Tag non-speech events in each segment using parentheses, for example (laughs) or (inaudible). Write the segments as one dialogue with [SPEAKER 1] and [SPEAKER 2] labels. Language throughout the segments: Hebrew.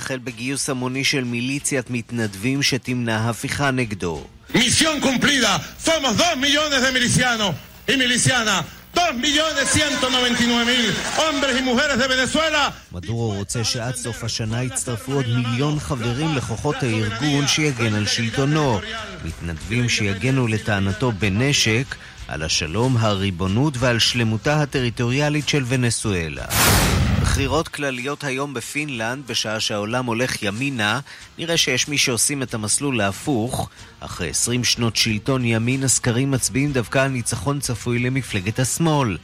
[SPEAKER 1] החל בגיוס המוני של מיליציית מתנדבים שתמנע הפיכה נגדו.
[SPEAKER 2] מיסיון קומפלידה! סומוס דו מיליונס דה מיליסיאנו! היא מיליסיאנה!
[SPEAKER 1] מדורו רוצה שעד סוף השנה יצטרפו עוד מיליון חברים לכוחות הארגון שיגן על שלטונו. מתנדבים שיגנו לטענתו בנשק על השלום, הריבונות ועל שלמותה הטריטוריאלית של ונסואלה. בחירות כלליות היום בפינלנד, בשעה שהעולם הולך ימינה, נראה שיש מי שעושים את המסלול להפוך. אחרי 20 שנות שלטון ימין, הסקרים מצביעים דווקא על ניצחון צפוי למפלגת השמאל.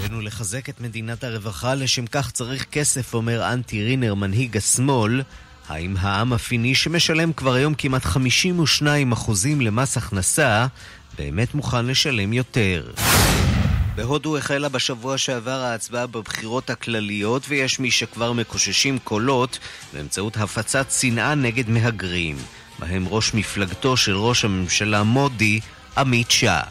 [SPEAKER 1] עלינו לחזק את מדינת הרווחה, לשם כך צריך כסף, אומר אנטי רינר, מנהיג השמאל. האם העם הפיני שמשלם כבר היום כמעט 52% למס הכנסה, באמת מוכן לשלם יותר. בהודו החלה בשבוע שעבר ההצבעה בבחירות הכלליות ויש מי שכבר מקוששים קולות באמצעות הפצת שנאה נגד מהגרים, בהם ראש מפלגתו של ראש הממשלה מודי, עמית שאה.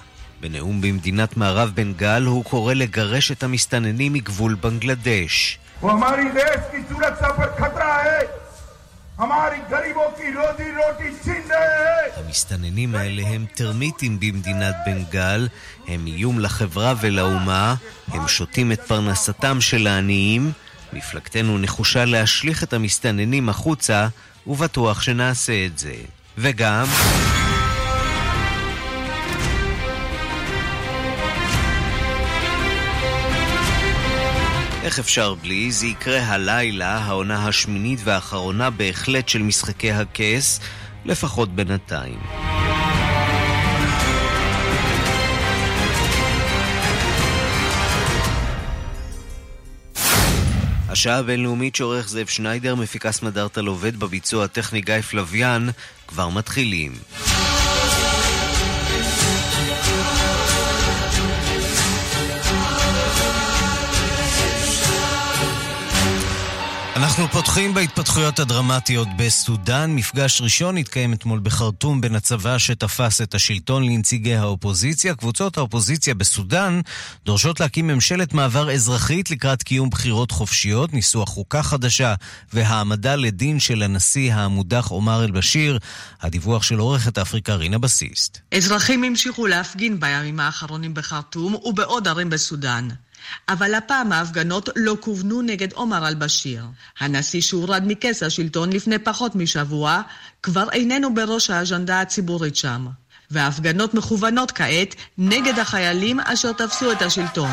[SPEAKER 1] בנאום במדינת מערב בנגל הוא קורא לגרש את המסתננים מגבול בנגלדש. הוא אמר המסתננים האלה הם טרמיטים במדינת בנגל, הם איום לחברה ולאומה, הם שותים את פרנסתם של העניים. מפלגתנו נחושה להשליך את המסתננים החוצה, ובטוח שנעשה את זה. וגם... איך אפשר בלי? זה יקרה הלילה, העונה השמינית והאחרונה בהחלט של משחקי הכס, לפחות בינתיים. השעה הבינלאומית שעורך זאב שניידר, מפיקס מדארטל עובד בביצוע הטכני גיא פלוויאן, כבר מתחילים. אנחנו פותחים בהתפתחויות הדרמטיות בסודאן. מפגש ראשון התקיים אתמול בחרטום בין הצבא שתפס את השלטון לנציגי האופוזיציה. קבוצות האופוזיציה בסודאן דורשות להקים ממשלת מעבר אזרחית לקראת קיום בחירות חופשיות, ניסוח חוקה חדשה והעמדה לדין של הנשיא המודח עומר אל-בשיר. הדיווח של עורכת אפריקה רינה בסיסט.
[SPEAKER 3] אזרחים המשיכו להפגין בימים האחרונים בחרטום ובעוד ערים בסודאן. אבל הפעם ההפגנות לא כוונו נגד עומר אל-בשיר. הנשיא שהורד מכס השלטון לפני פחות משבוע, כבר איננו בראש האג'נדה הציבורית שם. וההפגנות מכוונות כעת נגד החיילים אשר תפסו את השלטון.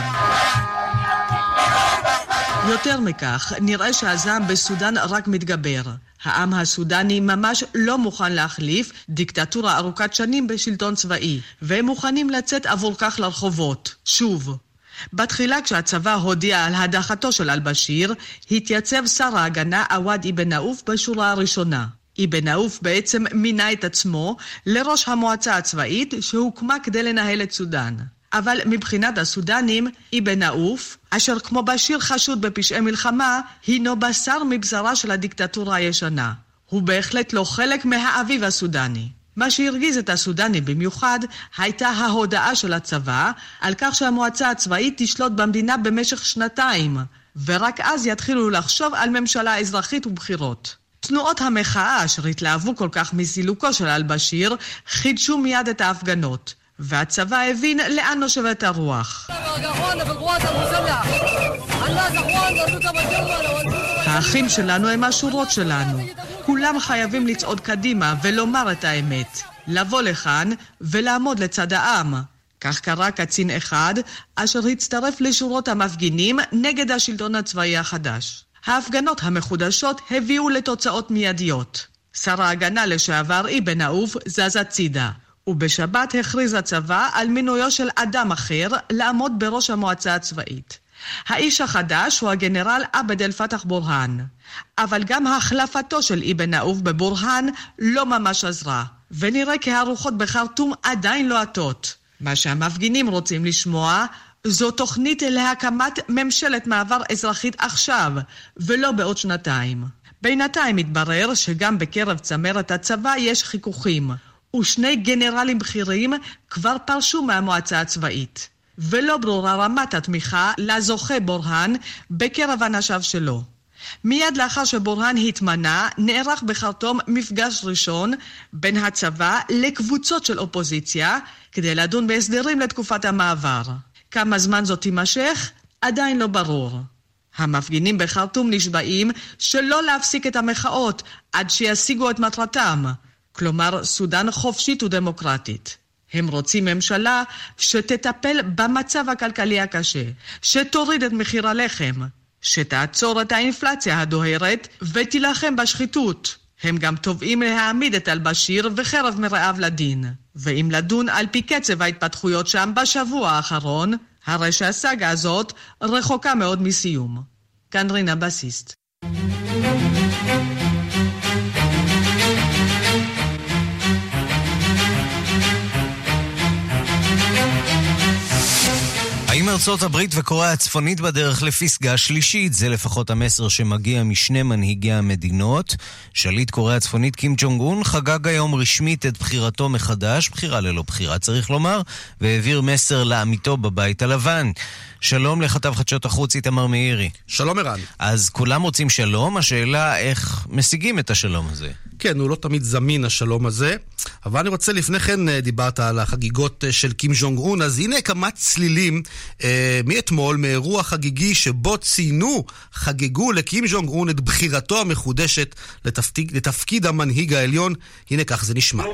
[SPEAKER 3] יותר מכך, נראה שהזעם בסודאן רק מתגבר. העם הסודני ממש לא מוכן להחליף דיקטטורה ארוכת שנים בשלטון צבאי, והם מוכנים לצאת עבור כך לרחובות. שוב. בתחילה כשהצבא הודיע על הדחתו של אל-בשיר, התייצב שר ההגנה עווד אבן נאוף בשורה הראשונה. אבן נאוף בעצם מינה את עצמו לראש המועצה הצבאית שהוקמה כדי לנהל את סודאן. אבל מבחינת הסודנים, אבן נאוף, אשר כמו בשיר חשוד בפשעי מלחמה, הינו בשר מבשרה של הדיקטטורה הישנה. הוא בהחלט לא חלק מהאביב הסודני. מה שהרגיז את הסודני במיוחד הייתה ההודעה של הצבא על כך שהמועצה הצבאית תשלוט במדינה במשך שנתיים, ורק אז יתחילו לחשוב על ממשלה אזרחית ובחירות. תנועות המחאה אשר התלהבו כל כך מסילוקו של אל-בשיר חידשו מיד את ההפגנות, והצבא הבין לאן נושבת הרוח. האחים שלנו הם השורות שלנו. כולם חייבים לצעוד קדימה ולומר את האמת. לבוא לכאן ולעמוד לצד העם. כך קרא קצין אחד, אשר הצטרף לשורות המפגינים נגד השלטון הצבאי החדש. ההפגנות המחודשות הביאו לתוצאות מיידיות. שר ההגנה לשעבר אבן נאוף זז הצידה, ובשבת הכריז הצבא על מינויו של אדם אחר לעמוד בראש המועצה הצבאית. האיש החדש הוא הגנרל עבד אל-פתח בורהאן. אבל גם החלפתו של אבן נאוף בבורהאן לא ממש עזרה, ונראה כי הרוחות בחרטום עדיין. לא מה שהמפגינים רוצים לשמוע זו תוכנית להקמת ממשלת מעבר אזרחית עכשיו, ולא בעוד שנתיים. בינתיים מתברר שגם בקרב צמרת הצבא יש חיכוכים, ושני גנרלים בכירים כבר פרשו מהמועצה הצבאית. ולא ברורה רמת התמיכה לזוכה בורהאן בקרב אנשיו שלו. מיד לאחר שבורהאן התמנה, נערך בחרטום מפגש ראשון בין הצבא לקבוצות של אופוזיציה, כדי לדון בהסדרים לתקופת המעבר. כמה זמן זאת תימשך? עדיין לא ברור. המפגינים בחרטום נשבעים שלא להפסיק את המחאות עד שישיגו את מטרתם, כלומר סודאן חופשית ודמוקרטית. הם רוצים ממשלה שתטפל במצב הכלכלי הקשה, שתוריד את מחיר הלחם, שתעצור את האינפלציה הדוהרת ותילחם בשחיתות. הם גם תובעים להעמיד את אל-בשיר וחרב מרעיו לדין. ואם לדון על פי קצב ההתפתחויות שם בשבוע האחרון, הרי שהסאגה הזאת רחוקה מאוד מסיום. כאן רינה בסיסט.
[SPEAKER 1] ארצות הברית וקוריאה הצפונית בדרך לפסגה שלישית? זה לפחות המסר שמגיע משני מנהיגי המדינות. שליט קוריאה הצפונית קים ג'ונג און חגג היום רשמית את בחירתו מחדש, בחירה ללא בחירה צריך לומר, והעביר מסר לעמיתו בבית הלבן. שלום לכתב חדשות החוץ איתמר מאירי.
[SPEAKER 4] שלום ערן.
[SPEAKER 1] אז כולם רוצים שלום, השאלה איך משיגים את השלום הזה.
[SPEAKER 4] כן, הוא לא תמיד זמין השלום הזה, אבל אני רוצה, לפני כן אה, דיברת על החגיגות אה, של קים ז'ונג און, אז הנה כמה צלילים אה, מאתמול, מאירוע חגיגי שבו ציינו, חגגו לקים ז'ונג און את בחירתו המחודשת לתפקיד, לתפקיד המנהיג העליון. הנה כך זה נשמע.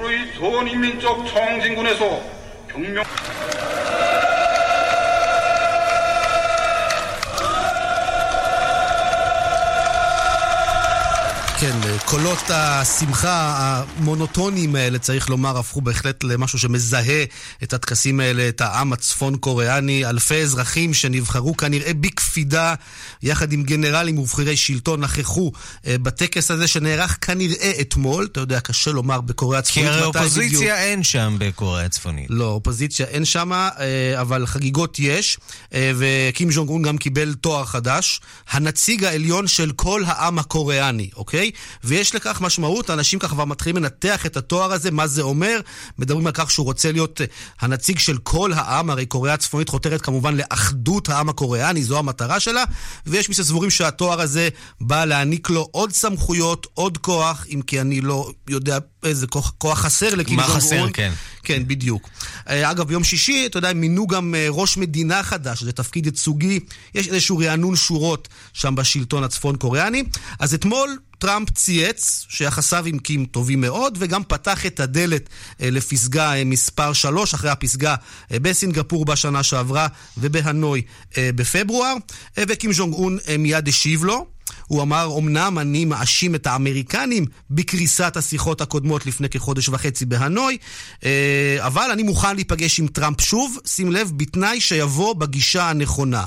[SPEAKER 4] כן, קולות השמחה המונוטוניים האלה, צריך לומר, הפכו בהחלט למשהו שמזהה את הטקסים האלה, את העם הצפון קוריאני. אלפי אזרחים שנבחרו כנראה בקפידה, יחד עם גנרלים ובכירי שלטון, נכחו אה, בטקס הזה שנערך כנראה אתמול. אתה יודע, קשה לומר בקוריאה הצפונית.
[SPEAKER 1] כי הרי אופוזיציה בדיוק... אין שם בקוריאה הצפונית.
[SPEAKER 4] לא, אופוזיציה אין שם, אה, אבל חגיגות יש, אה, וקים ז'ונג און גם קיבל תואר חדש, הנציג העליון של כל העם הקוריאני, אוקיי? ויש לכך משמעות, אנשים ככה כבר מתחילים לנתח את התואר הזה, מה זה אומר, מדברים על כך שהוא רוצה להיות אה, הנציג של כל העם, הרי קוריאה הצפונית חותרת כמובן לאחדות העם הקוריאני, זו המטרה שלה, ויש מי שסבורים שהתואר הזה בא להעניק לו עוד סמכויות, עוד כוח, אם כי אני לא יודע איזה כוח, כוח חסר לקים
[SPEAKER 1] ז'ונג מה חסר, כן.
[SPEAKER 4] כן, בדיוק. אה, אגב, ביום שישי, אתה יודע, מינו גם אה, ראש מדינה חדש, זה תפקיד ייצוגי, יש איזשהו רענון שורות שם בשלטון הצפון קוריאני. אז אתמול טראמפ צייץ שיחסיו עם קים טובים מאוד, וגם פתח את הדלת אה, לפסגה מספר 3, אחרי הפסגה בסינגפור בשנה שעברה ובהנוי בפברואר, וקים ז'ונג און מיד השיב לו. הוא אמר, אמנם אני מאשים את האמריקנים בקריסת השיחות הקודמות לפני כחודש וחצי בהנוי, אה, אבל אני מוכן להיפגש עם טראמפ שוב, שים לב, בתנאי שיבוא בגישה הנכונה.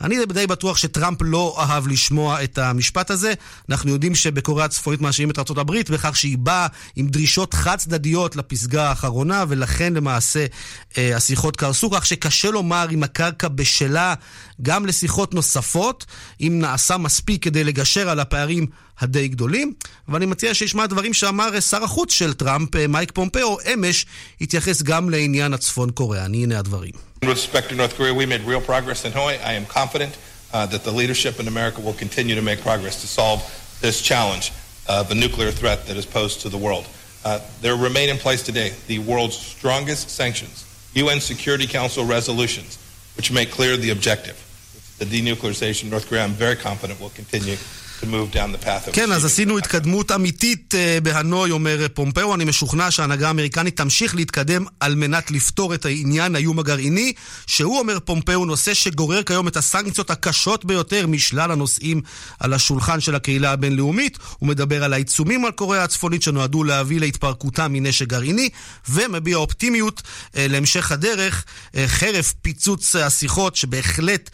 [SPEAKER 4] אני די בטוח שטראמפ לא אהב לשמוע את המשפט הזה. אנחנו יודעים שבקוריאה הצפונית מאשימים את ארה"ב בכך שהיא באה עם דרישות חד צדדיות לפסגה האחרונה, ולכן למעשה אה, השיחות קרסו, כך שקשה לומר אם הקרקע בשלה גם לשיחות נוספות, אם נעשה מספיק כדי לגשר על הפערים הדי גדולים. ואני מציע שישמע דברים שאמר שר החוץ של טראמפ, אה, מייק פומפאו, אמש, התייחס גם לעניין הצפון קוריאני. הנה הדברים.
[SPEAKER 5] With respect to North Korea, we made real progress in Hanoi. I am confident uh, that the leadership in America will continue to make progress to solve this challenge, uh, the nuclear threat that is posed to the world. Uh, there remain in place today the world's strongest sanctions, UN Security Council resolutions, which make clear the objective, the denuclearization of North Korea. I'm very confident will continue
[SPEAKER 4] כן, אז עשינו התקדמות אמיתית אה, בהנוי, אומר פומפאו. אני משוכנע שההנהגה האמריקנית תמשיך להתקדם על מנת לפתור את העניין האיום הגרעיני, שהוא, אומר פומפאו, נושא שגורר כיום את הסנקציות הקשות ביותר משלל הנושאים על השולחן של הקהילה הבינלאומית. הוא מדבר על העיצומים על קוריאה הצפונית שנועדו להביא להתפרקותה מנשק גרעיני, ומביע אופטימיות אה, להמשך הדרך, אה, חרף פיצוץ השיחות, שבהחלט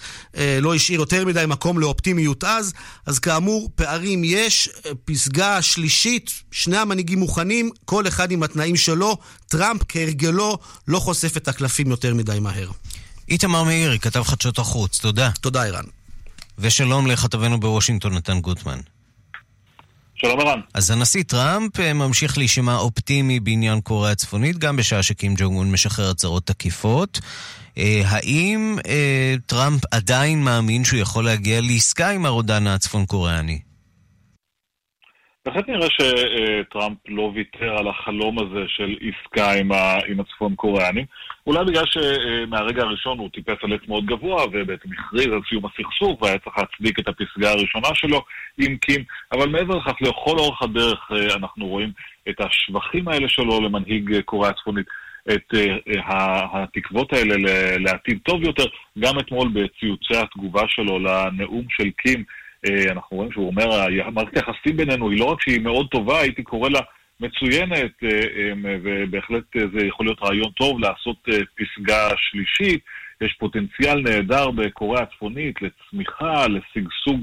[SPEAKER 4] לא השאיר יותר מדי מקום לאופטימיות אז. אז כאמור, כאמור, פערים יש, פסגה שלישית, שני המנהיגים מוכנים, כל אחד עם התנאים שלו. טראמפ, כהרגלו, לא חושף את הקלפים יותר מדי מהר.
[SPEAKER 1] איתמר מאירי, כתב חדשות החוץ, תודה.
[SPEAKER 4] תודה, ערן.
[SPEAKER 1] ושלום לכתבנו בוושינגטון, נתן גוטמן.
[SPEAKER 6] שלום ערן.
[SPEAKER 1] אז הנשיא טראמפ אה, ממשיך להישמע אופטימי בעניין קוריאה הצפונית, גם בשעה שקים ג'ונג און משחרר הצהרות תקיפות. אה, האם אה, טראמפ עדיין מאמין שהוא יכול להגיע לעסקה עם הרודן הצפון קוריאני?
[SPEAKER 6] בהחלט נראה שטראמפ לא ויתר על החלום הזה של עסקה עם, הצפון קוריאנים. אולי בגלל שמהרגע הראשון הוא טיפס על עץ מאוד גבוה ובעצם הכריז על סיום הסכסוך והיה צריך להצדיק את הפסגה הראשונה שלו עם קים, אבל מעבר לכך, לכל אורך הדרך אה, אנחנו רואים את השבחים האלה שלו למנהיג קוריאה הצפונית. את uh, התקוות האלה לעתיד טוב יותר, גם אתמול בציוצי התגובה שלו לנאום של קים, אנחנו רואים שהוא אומר, מערכת היחסים בינינו היא לא רק שהיא מאוד טובה, הייתי קורא לה מצוינת, uh, um, ובהחלט זה יכול להיות רעיון טוב לעשות פסגה שלישית. יש פוטנציאל נהדר בקוריאה הצפונית לצמיחה, לשגשוג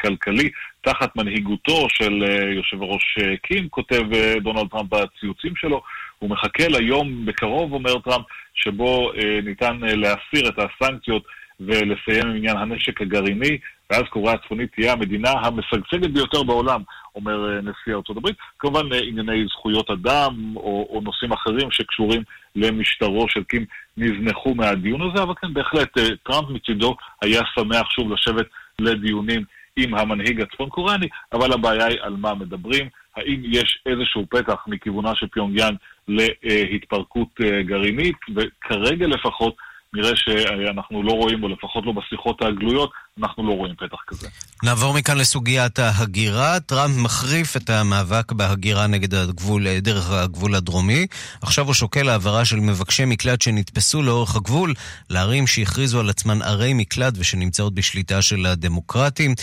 [SPEAKER 6] כלכלי, תחת מנהיגותו של יושב ראש uh, קים, כותב דונלד טראמפ בציוצים שלו. הוא מחכה ליום בקרוב, אומר טראמפ, שבו אה, ניתן אה, להסיר את הסנקציות ולסיים עם עניין הנשק הגרעיני, ואז קוריאה הצפונית תהיה המדינה המשגשגת ביותר בעולם, אומר אה, נשיא ארצות הברית. כמובן אה, ענייני זכויות אדם או, או נושאים אחרים שקשורים למשטרו של קים נזנחו מהדיון הזה, אבל כן, בהחלט אה, טראמפ מצידו היה שמח שוב לשבת לדיונים עם המנהיג הצפון קוריאני, אבל הבעיה היא על מה מדברים. האם יש איזשהו פתח מכיוונה של פיונגיאן להתפרקות גרעינית, וכרגע לפחות נראה שאנחנו לא רואים, או לפחות לא בשיחות הגלויות, אנחנו לא רואים פתח כזה.
[SPEAKER 1] נעבור מכאן לסוגיית ההגירה. טראמפ מחריף את המאבק בהגירה נגד הגבול, דרך הגבול הדרומי. עכשיו הוא שוקל העברה של מבקשי מקלט שנתפסו לאורך הגבול לערים שהכריזו על עצמן ערי מקלט ושנמצאות בשליטה של הדמוקרטים.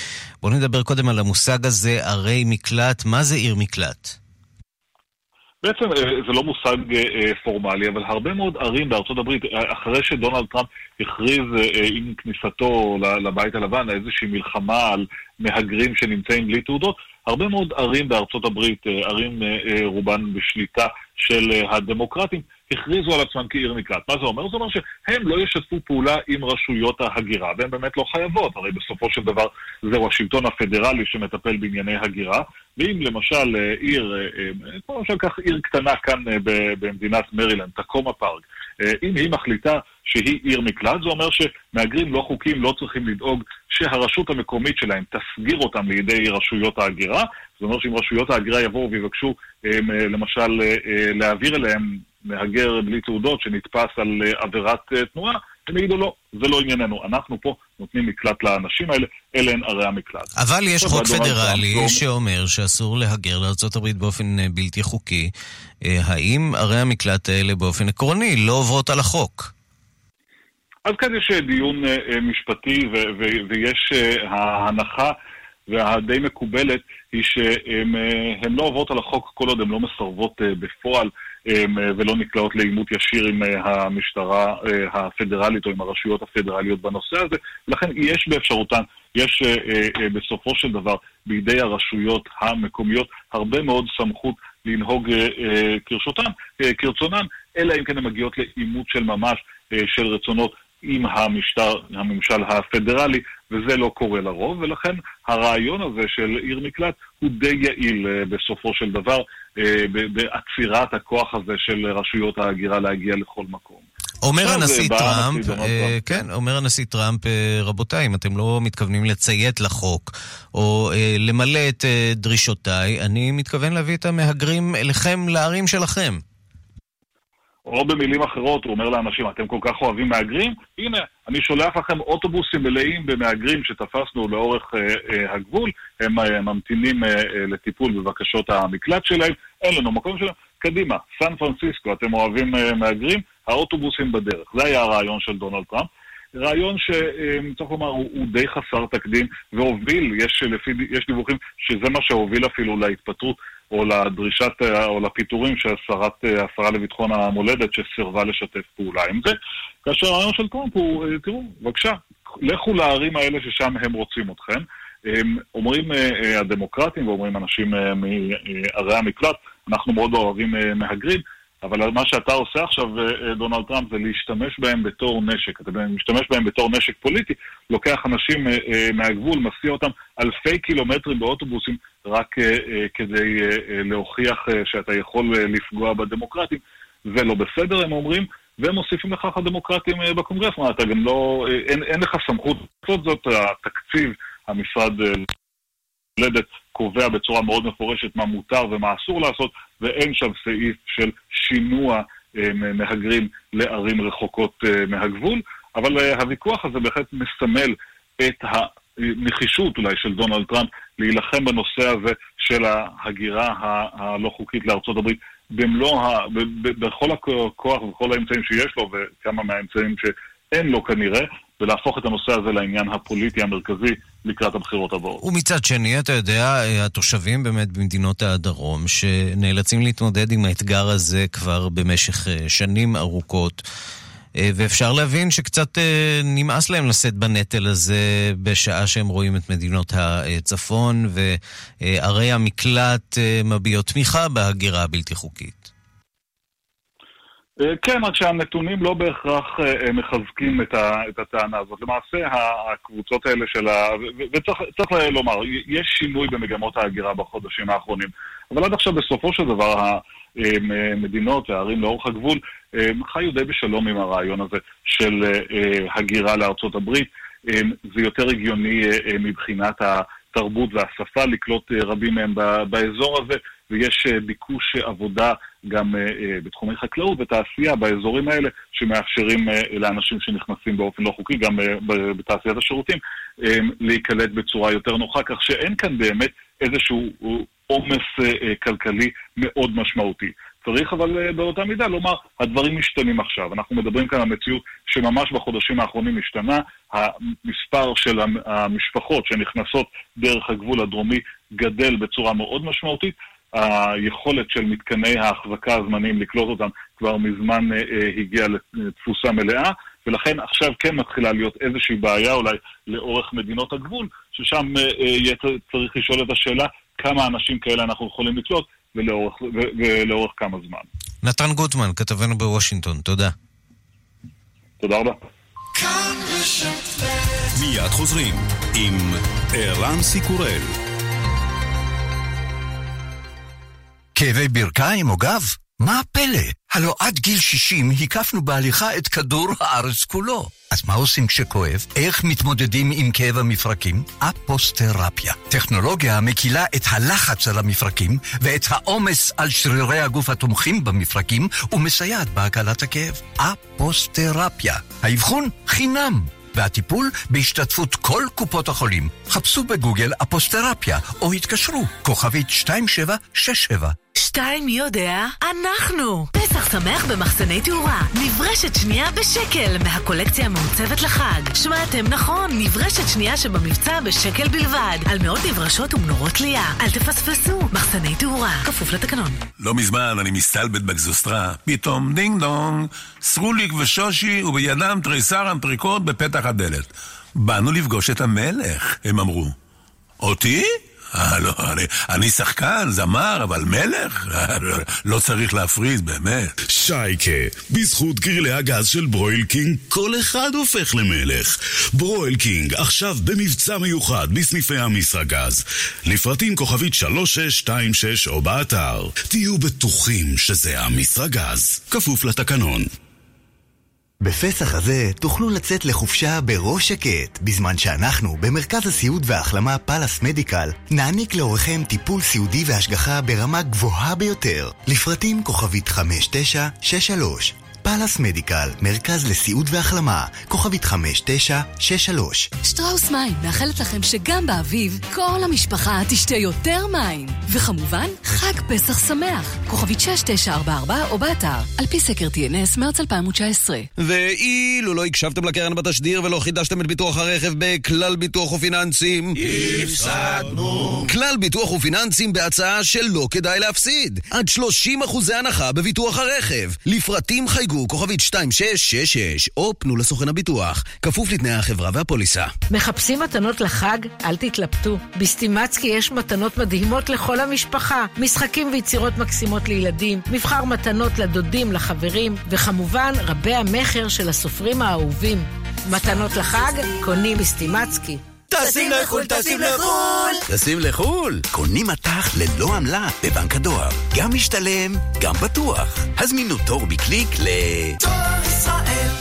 [SPEAKER 1] בואו נדבר קודם על המושג הזה, ערי מקלט. מה זה עיר מקלט?
[SPEAKER 6] בעצם אה, זה לא מושג אה, פורמלי, אבל הרבה מאוד ערים בארצות הברית, אה, אחרי שדונלד טראמפ הכריז עם כניסתו לבית הלבן איזושהי מלחמה על מהגרים שנמצאים בלי תעודות, הרבה מאוד ערים בארצות הברית, ערים רובן בשליטה של הדמוקרטים, הכריזו על עצמם כעיר מקלט. מה זה אומר? זה אומר שהם לא ישתפו פעולה עם רשויות ההגירה, והן באמת לא חייבות, הרי בסופו של דבר זהו השלטון הפדרלי שמטפל בענייני הגירה, ואם למשל אה, עיר, אה, אה, כמו למשל כך עיר קטנה כאן במדינת מרילנד, תקומה פארק, אם היא מחליטה שהיא עיר מקלט, זה אומר שמהגרים לא חוקיים לא צריכים לדאוג שהרשות המקומית שלהם תסגיר אותם לידי רשויות ההגירה. זה אומר שאם רשויות ההגירה יבואו ויבקשו למשל להעביר אליהם מהגר בלי תעודות שנתפס על עבירת תנועה, הם יגידו לא, זה לא ענייננו. אנחנו פה נותנים מקלט לאנשים האלה, אלה הן ערי המקלט.
[SPEAKER 1] אבל יש חוק פדרלי שאומר שאסור להגר לארה"ב באופן אה, בלתי חוקי. אה, האם ערי המקלט האלה באופן עקרוני לא עוברות על החוק?
[SPEAKER 6] אז כאן יש אה, דיון משפטי ויש ההנחה והדי מקובלת היא שהן לא עוברות על החוק כל עוד הן לא מסרבות בפועל ולא נקלעות לעימות ישיר עם אה, המשטרה אה, הפדרלית או עם הרשויות הפדרליות בנושא הזה. לכן יש באפשרותן, יש אה, בסופו של דבר בידי הרשויות המקומיות הרבה מאוד סמכות לנהוג כרשותן, כרצונן, אלא אם כן הן מגיעות לעימות של ממש של רצונות עם המשטר, הממשל הפדרלי, וזה לא קורה לרוב, ולכן הרעיון הזה של עיר מקלט הוא די יעיל בסופו של דבר. אה, בעצירת הכוח הזה של רשויות ההגירה להגיע לכל מקום.
[SPEAKER 1] אומר הנשיא טראמפ, אה, כן, אומר הנשיא טראמפ, אה, רבותיי, אם אתם לא מתכוונים לציית לחוק או אה, למלא את אה, דרישותיי, אני מתכוון להביא את המהגרים אליכם לערים שלכם.
[SPEAKER 6] או במילים אחרות, הוא אומר לאנשים, אתם כל כך אוהבים מהגרים? הנה, אני שולח לכם אוטובוסים מלאים במהגרים שתפסנו לאורך אה, אה, הגבול, הם אה, ממתינים אה, אה, לטיפול בבקשות המקלט שלהם, אין לנו מקום שלהם, קדימה, סן פרנסיסקו, אתם אוהבים אה, מהגרים? האוטובוסים בדרך. זה היה הרעיון של דונלד טראמפ. רעיון שצריך אה, לומר הוא, הוא די חסר תקדים והוביל, יש, לפי, יש דיווחים שזה מה שהוביל אפילו להתפטרות או לדרישת, או לפיטורים של השרת, השרה לביטחון המולדת שסירבה לשתף פעולה עם זה. כאשר הרעיון של טראמפ הוא, אה, תראו, בבקשה, לכו לערים האלה ששם הם רוצים אתכם. הם אומרים אה, אה, הדמוקרטים ואומרים אנשים מערי המקלט, אנחנו מאוד אוהבים מהגרים, אבל מה שאתה עושה עכשיו, דונלד טראמפ, זה להשתמש בהם בתור נשק. אתה משתמש בהם בתור נשק פוליטי, לוקח אנשים מהגבול, מסיע אותם אלפי קילומטרים באוטובוסים, רק כדי להוכיח שאתה יכול לפגוע בדמוקרטים. זה לא בסדר, הם אומרים, והם מוסיפים לכך הדמוקרטים בקונגרס. מה, אתה גם לא, אין, אין לך סמכות לעשות זאת, התקציב, המשרד לדת קובע בצורה מאוד מפורשת מה מותר ומה אסור לעשות, ואין שם סעיף של שינוע מהגרים לערים רחוקות מהגבול, אבל הוויכוח הזה בהחלט מסמל את הנחישות אולי של דונלד טראמפ להילחם בנושא הזה של ההגירה הלא חוקית לארצות הברית. במלוא, ה... בכל הכוח ובכל האמצעים שיש לו, וכמה מהאמצעים שאין לו כנראה, ולהפוך את הנושא הזה לעניין הפוליטי המרכזי לקראת הבחירות הבאות.
[SPEAKER 1] ומצד שני, אתה יודע, התושבים באמת במדינות הדרום, שנאלצים להתמודד עם האתגר הזה כבר במשך שנים ארוכות, ואפשר להבין שקצת נמאס להם לשאת בנטל הזה בשעה שהם רואים את מדינות הצפון, וערי המקלט מביעות תמיכה בהגירה הבלתי חוקית.
[SPEAKER 6] כן, רק שהנתונים לא בהכרח מחזקים את, ה, את הטענה הזאת. למעשה, הקבוצות האלה של ה... וצריך לומר, יש שינוי במגמות ההגירה בחודשים האחרונים, אבל עד עכשיו, בסופו של דבר, המדינות והערים לאורך הגבול חיו די בשלום עם הרעיון הזה של הגירה לארצות הברית. זה יותר הגיוני מבחינת התרבות והשפה לקלוט רבים מהם באזור הזה. ויש ביקוש עבודה גם בתחומי חקלאות ותעשייה באזורים האלה, שמאפשרים לאנשים שנכנסים באופן לא חוקי, גם בתעשיית השירותים, להיקלט בצורה יותר נוחה, כך שאין כאן באמת איזשהו עומס כלכלי מאוד משמעותי. צריך אבל באותה מידה לומר, הדברים משתנים עכשיו. אנחנו מדברים כאן על מציאות שממש בחודשים האחרונים השתנה. המספר של המשפחות שנכנסות דרך הגבול הדרומי גדל בצורה מאוד משמעותית. היכולת של מתקני ההחזקה הזמניים לקלוט אותם כבר מזמן אה, הגיעה לתפוסה מלאה, ולכן עכשיו כן מתחילה להיות איזושהי בעיה אולי לאורך מדינות הגבול, ששם אה, יהיה צריך לשאול את השאלה כמה אנשים כאלה אנחנו יכולים לקלוט ולאורך, ולאורך כמה זמן.
[SPEAKER 1] נתן גוטמן, כתבנו בוושינגטון, תודה.
[SPEAKER 6] תודה רבה.
[SPEAKER 7] מיד חוזרים עם ערן סיקורל.
[SPEAKER 8] כאבי ברכיים או גב? מה הפלא? הלא עד גיל 60 הקפנו בהליכה את כדור הארץ כולו. אז מה עושים כשכואב? איך מתמודדים עם כאב המפרקים? אפוסטרפיה. טכנולוגיה המקילה את הלחץ על המפרקים ואת העומס על שרירי הגוף התומכים במפרקים ומסייעת בהקלת הכאב. אפוסטרפיה. האבחון חינם. והטיפול בהשתתפות כל קופות החולים. חפשו בגוגל אפוסתרפיה או התקשרו, כוכבית 2767
[SPEAKER 9] שתיים מי יודע? אנחנו! פסח שמח במחסני תאורה. נברשת שנייה בשקל מהקולקציה המעוצבת לחג. שמעתם נכון, נברשת שנייה שבמבצע בשקל בלבד. על מאות נברשות ומנורות תלייה. אל תפספסו, מחסני תאורה. כפוף לתקנון.
[SPEAKER 7] לא מזמן אני מסתלבט בגזוסטרה. פתאום דינג דונג, סרוליק ושושי ובידם תריסר אנטריקוט בפתח הדלת. באנו לפגוש את המלך, הם אמרו. אותי? אה, לא, אני, אני שחקן, זמר, אבל מלך? (laughs) לא צריך להפריז, באמת.
[SPEAKER 10] שייקה, בזכות גרילי הגז של Broil King, כל אחד הופך למלך. Broil King, עכשיו במבצע מיוחד בסניפי אמישראגז. לפרטים כוכבית 3626 או באתר. תהיו בטוחים שזה אמישראגז. כפוף לתקנון.
[SPEAKER 11] בפסח הזה תוכלו לצאת לחופשה בראש שקט, בזמן שאנחנו, במרכז הסיעוד וההחלמה פאלאס מדיקל, נעניק להוריכם טיפול סיעודי והשגחה ברמה גבוהה ביותר. לפרטים כוכבית 5963 פאלאס מדיקל, מרכז לסיעוד והחלמה, כוכבית 5963.
[SPEAKER 12] שטראוס מים מאחלת לכם שגם באביב כל המשפחה תשתה יותר מים. וכמובן, חג פסח שמח, כוכבית 6944 או באתר, על פי סקר TNS מרץ 2019.
[SPEAKER 13] ואילו לא הקשבתם לקרן בתשדיר ולא חידשתם את ביטוח הרכב בכלל ביטוח ופיננסים,
[SPEAKER 10] הפסדנו.
[SPEAKER 13] כלל ביטוח ופיננסים בהצעה שלא כדאי להפסיד. עד 30 אחוזי הנחה בביטוח הרכב. לפרטים חייגו חייגו כוכבית 2666 או פנו לסוכן הביטוח, כפוף לתנאי החברה והפוליסה.
[SPEAKER 14] מחפשים מתנות לחג? אל תתלבטו. בסטימצקי יש מתנות מדהימות לכל המשפחה. משחקים ויצירות מקסימות לילדים, מבחר מתנות לדודים, לחברים, וכמובן רבי המכר של הסופרים האהובים. מתנות לחג? קונים בסטימצקי.
[SPEAKER 15] טסים לחו"ל, טסים לחו"ל!
[SPEAKER 11] טסים לחו"ל? קונים מט"ח ללא עמלה בבנק הדואר. גם משתלם, גם בטוח. הזמינו תור בקליק ל...
[SPEAKER 15] דואר ישראל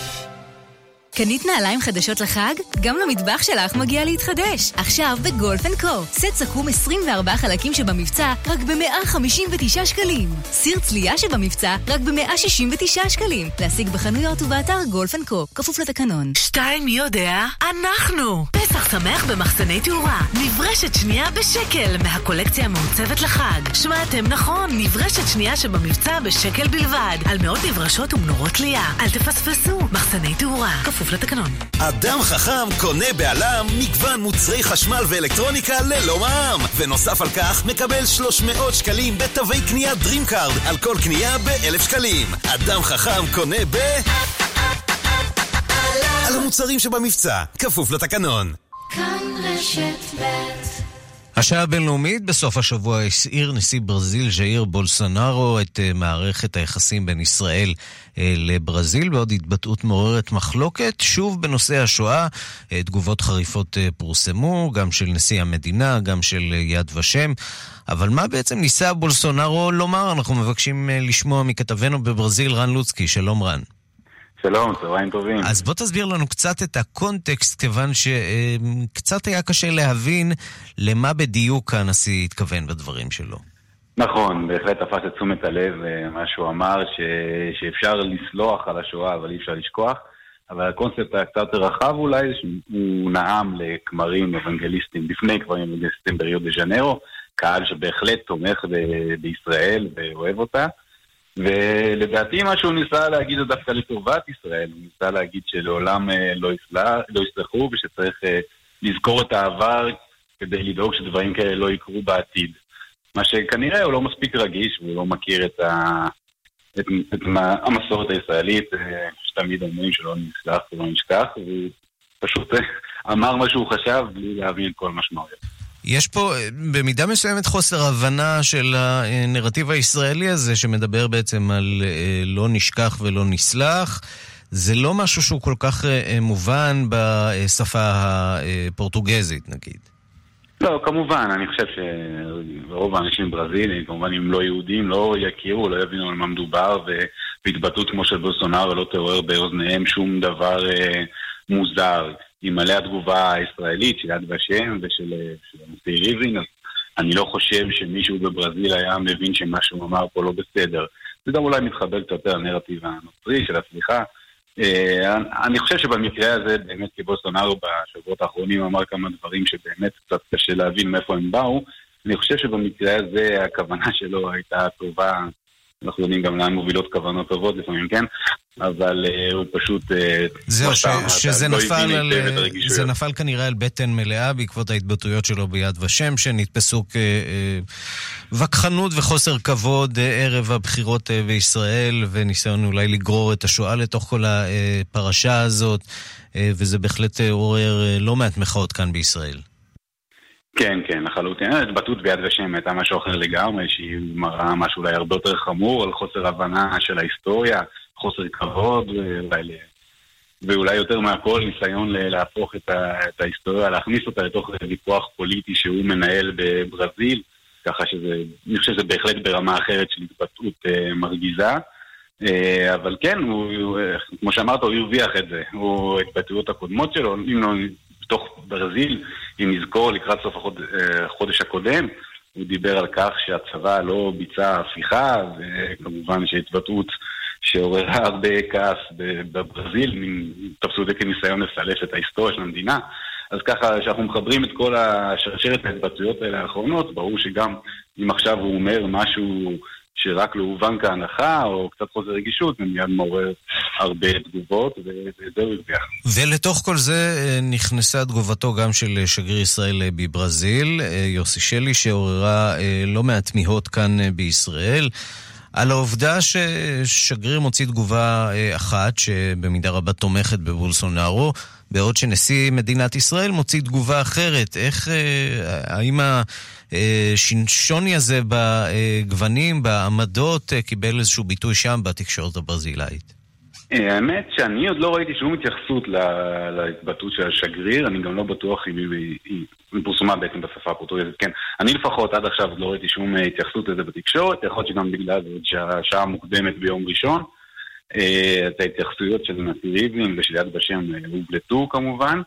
[SPEAKER 16] קנית נעליים חדשות לחג? גם למטבח שלך מגיע להתחדש. עכשיו ב Golf & Co. סט סכו"ם 24 חלקים שבמבצע רק ב-159 שקלים. סיר צלייה שבמבצע רק ב-169 שקלים. להשיג בחנויות ובאתר גולף אנד קו. כפוף לתקנון.
[SPEAKER 9] שתיים מי יודע? אנחנו! פסח שמח במחסני תאורה. נברשת שנייה בשקל מהקולקציה המעוצבת לחג. שמעתם נכון, נברשת שנייה שבמבצע בשקל בלבד. על מאות נברשות ומנורות תלייה. אל תפספסו, מחסני תאורה. כפוף לתקנון.
[SPEAKER 17] אדם חכם קונה בעלם מגוון מוצרי חשמל ואלקטרוניקה ללא מע"מ. ונוסף על כך מקבל 300 שקלים בתווי קנייה DreamCard על כל קנייה ב-1,000 שקלים. אדם חכם קונה ב... על המוצרים שבמבצע, כפוף לתקנון.
[SPEAKER 18] כאן רשת ב'
[SPEAKER 1] השעה הבינלאומית, בסוף השבוע הסעיר נשיא ברזיל ז'איר בולסונארו את uh, מערכת היחסים בין ישראל uh, לברזיל בעוד התבטאות מעוררת מחלוקת. שוב בנושא השואה, uh, תגובות חריפות פורסמו, גם של נשיא המדינה, גם של יד ושם. אבל מה בעצם ניסה בולסונארו לומר? אנחנו מבקשים לשמוע מכתבנו בברזיל, רן לוצקי. שלום רן.
[SPEAKER 19] שלום, צהריים טובים.
[SPEAKER 1] אז בוא תסביר לנו קצת את הקונטקסט, כיוון שקצת היה קשה להבין למה בדיוק הנשיא התכוון בדברים שלו.
[SPEAKER 19] נכון, בהחלט תפס את תשומת הלב מה שהוא אמר, ש... שאפשר לסלוח על השואה, אבל אי אפשר לשכוח. אבל הקונספט היה קצת רחב אולי, שהוא נאם לכמרים אוונגליסטים, בפני כמרים אוונגליסטים בריו דה ז'נרו, קהל שבהחלט תומך ב... בישראל ואוהב אותה. ולדעתי מה שהוא ניסה להגיד זה דווקא לטובת ישראל, הוא ניסה להגיד שלעולם לא, יסלח, לא יסלחו ושצריך לזכור את העבר כדי לדאוג שדברים כאלה לא יקרו בעתיד. מה שכנראה הוא לא מספיק רגיש והוא לא מכיר את, ה... את, את המסורת הישראלית, שתמיד אומרים שלא נסלח ולא נשכח, והוא פשוט אמר מה שהוא חשב בלי להבין כל משמעויות.
[SPEAKER 1] יש פה במידה מסוימת חוסר הבנה של הנרטיב הישראלי הזה, שמדבר בעצם על לא נשכח ולא נסלח. זה לא משהו שהוא כל כך מובן בשפה הפורטוגזית, נגיד.
[SPEAKER 19] לא, כמובן, אני חושב שרוב האנשים ברזילים, כמובן אם לא יהודים, לא יכירו, לא יבינו על מה מדובר, והתבטאות כמו של בולסונארו לא תעורר באוזניהם שום דבר אה, מוזר. אלמלא התגובה הישראלית של יד ושם ושל הנשיא ריבלין, אז אני לא חושב שמישהו בברזיל היה מבין שמה שהוא אמר פה לא בסדר. זה גם אולי מתחבר קצת יותר לנרטיב הנוצרי של הסליחה. אני חושב שבמקרה הזה, באמת כבולסונארו בשבועות האחרונים אמר כמה דברים שבאמת קצת קשה להבין מאיפה הם באו. אני חושב שבמקרה הזה הכוונה שלו הייתה טובה אנחנו יודעים גם לאן מובילות כוונות טובות לפעמים, כן? אבל uh, הוא פשוט... Uh,
[SPEAKER 1] זהו, ש, שזה לא נפל על... זה נפל כנראה על בטן מלאה בעקבות ההתבטאויות שלו ביד ושם, שנתפסו כווכחנות וחוסר כבוד ערב הבחירות בישראל, וניסיון אולי לגרור את השואה לתוך כל הפרשה הזאת, וזה בהחלט עורר לא מעט מחאות כאן בישראל.
[SPEAKER 19] כן, כן, לחלוטין. ההתבטאות ביד ושם הייתה משהו אחר לגמרי, שהיא מראה משהו אולי הרבה יותר חמור על חוסר הבנה של ההיסטוריה, חוסר כבוד, ואולי, ואולי יותר מהכל ניסיון להפוך את, ה, את ההיסטוריה, להכניס אותה לתוך ויכוח פוליטי שהוא מנהל בברזיל, ככה שזה, אני חושב שזה בהחלט ברמה אחרת של התבטאות uh, מרגיזה. Uh, אבל כן, הוא, כמו שאמרת, הוא הרוויח את זה. הוא, ההתבטאויות הקודמות שלו, אם לא בתוך ברזיל, אם נזכור לקראת סוף החודש הקודם, הוא דיבר על כך שהצבא לא ביצע הפיכה, וכמובן שהתבטאות שעוררה הרבה כעס בברזיל, תפסו את זה כניסיון לסלף את ההיסטוריה של המדינה. אז ככה, כשאנחנו מחברים את כל השרשרת ההתבטאויות האלה האחרונות, ברור שגם אם עכשיו הוא אומר משהו שרק לא הובן כהנחה, או קצת חוסר רגישות, זה מיד מעורר הרבה תגובות, וזהו הרוויח.
[SPEAKER 1] ולתוך כל זה נכנסה תגובתו גם של שגריר ישראל בברזיל, יוסי שלי, שעוררה לא מעט תמיהות כאן בישראל. על העובדה ששגריר מוציא תגובה אה, אחת, שבמידה רבה תומכת בבולסונארו, בעוד שנשיא מדינת ישראל מוציא תגובה אחרת. איך, אה, האם השינשוני הזה בגוונים, בעמדות, קיבל איזשהו ביטוי שם בתקשורת הברזילאית?
[SPEAKER 19] האמת שאני עוד לא ראיתי שום התייחסות להתבטאות של השגריר, אני גם לא בטוח אם היא פורסמה בעצם בשפה הפורטוגזית, כן. אני לפחות עד עכשיו לא ראיתי שום התייחסות לזה בתקשורת, יכול להיות שגם בגלל שהשעה מוקדמת ביום ראשון. אה, את ההתייחסויות של נשיא ריבלין ושל יד בשם הובלטו כמובן.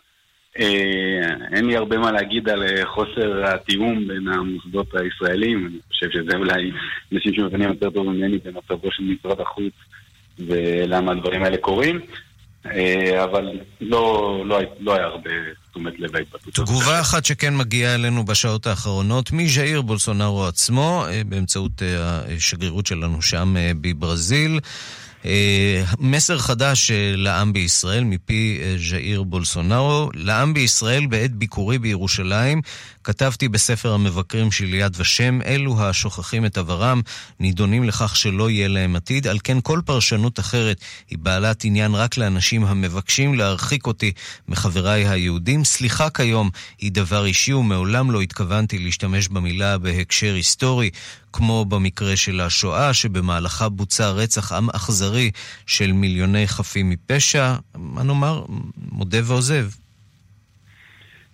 [SPEAKER 19] אה, אין לי הרבה מה להגיד על חוסר התיאום בין המוסדות הישראלים, אני חושב שזה אולי אנשים שמבינים יותר טוב ממני במצבו של משרד החוץ ולמה הדברים האלה קורים. אה, אבל לא, לא, לא היה הרבה תשומת לב להתבטאות.
[SPEAKER 1] תגובה אחת שכן מגיעה אלינו בשעות האחרונות מז'איר בולסונארו עצמו, באמצעות השגרירות שלנו שם בברזיל. אה, מסר חדש אה, לעם בישראל מפי אה, ז'איר בולסונארו. לעם בישראל בעת ביקורי בירושלים כתבתי בספר המבקרים של יד ושם, אלו השוכחים את עברם נידונים לכך שלא יהיה להם עתיד, על כן כל פרשנות אחרת היא בעלת עניין רק לאנשים המבקשים להרחיק אותי מחבריי היהודים. סליחה כיום היא דבר אישי ומעולם לא התכוונתי להשתמש במילה בהקשר היסטורי. כמו במקרה של השואה, שבמהלכה בוצע רצח עם אכזרי של מיליוני חפים מפשע, מה נאמר, מודה ועוזב.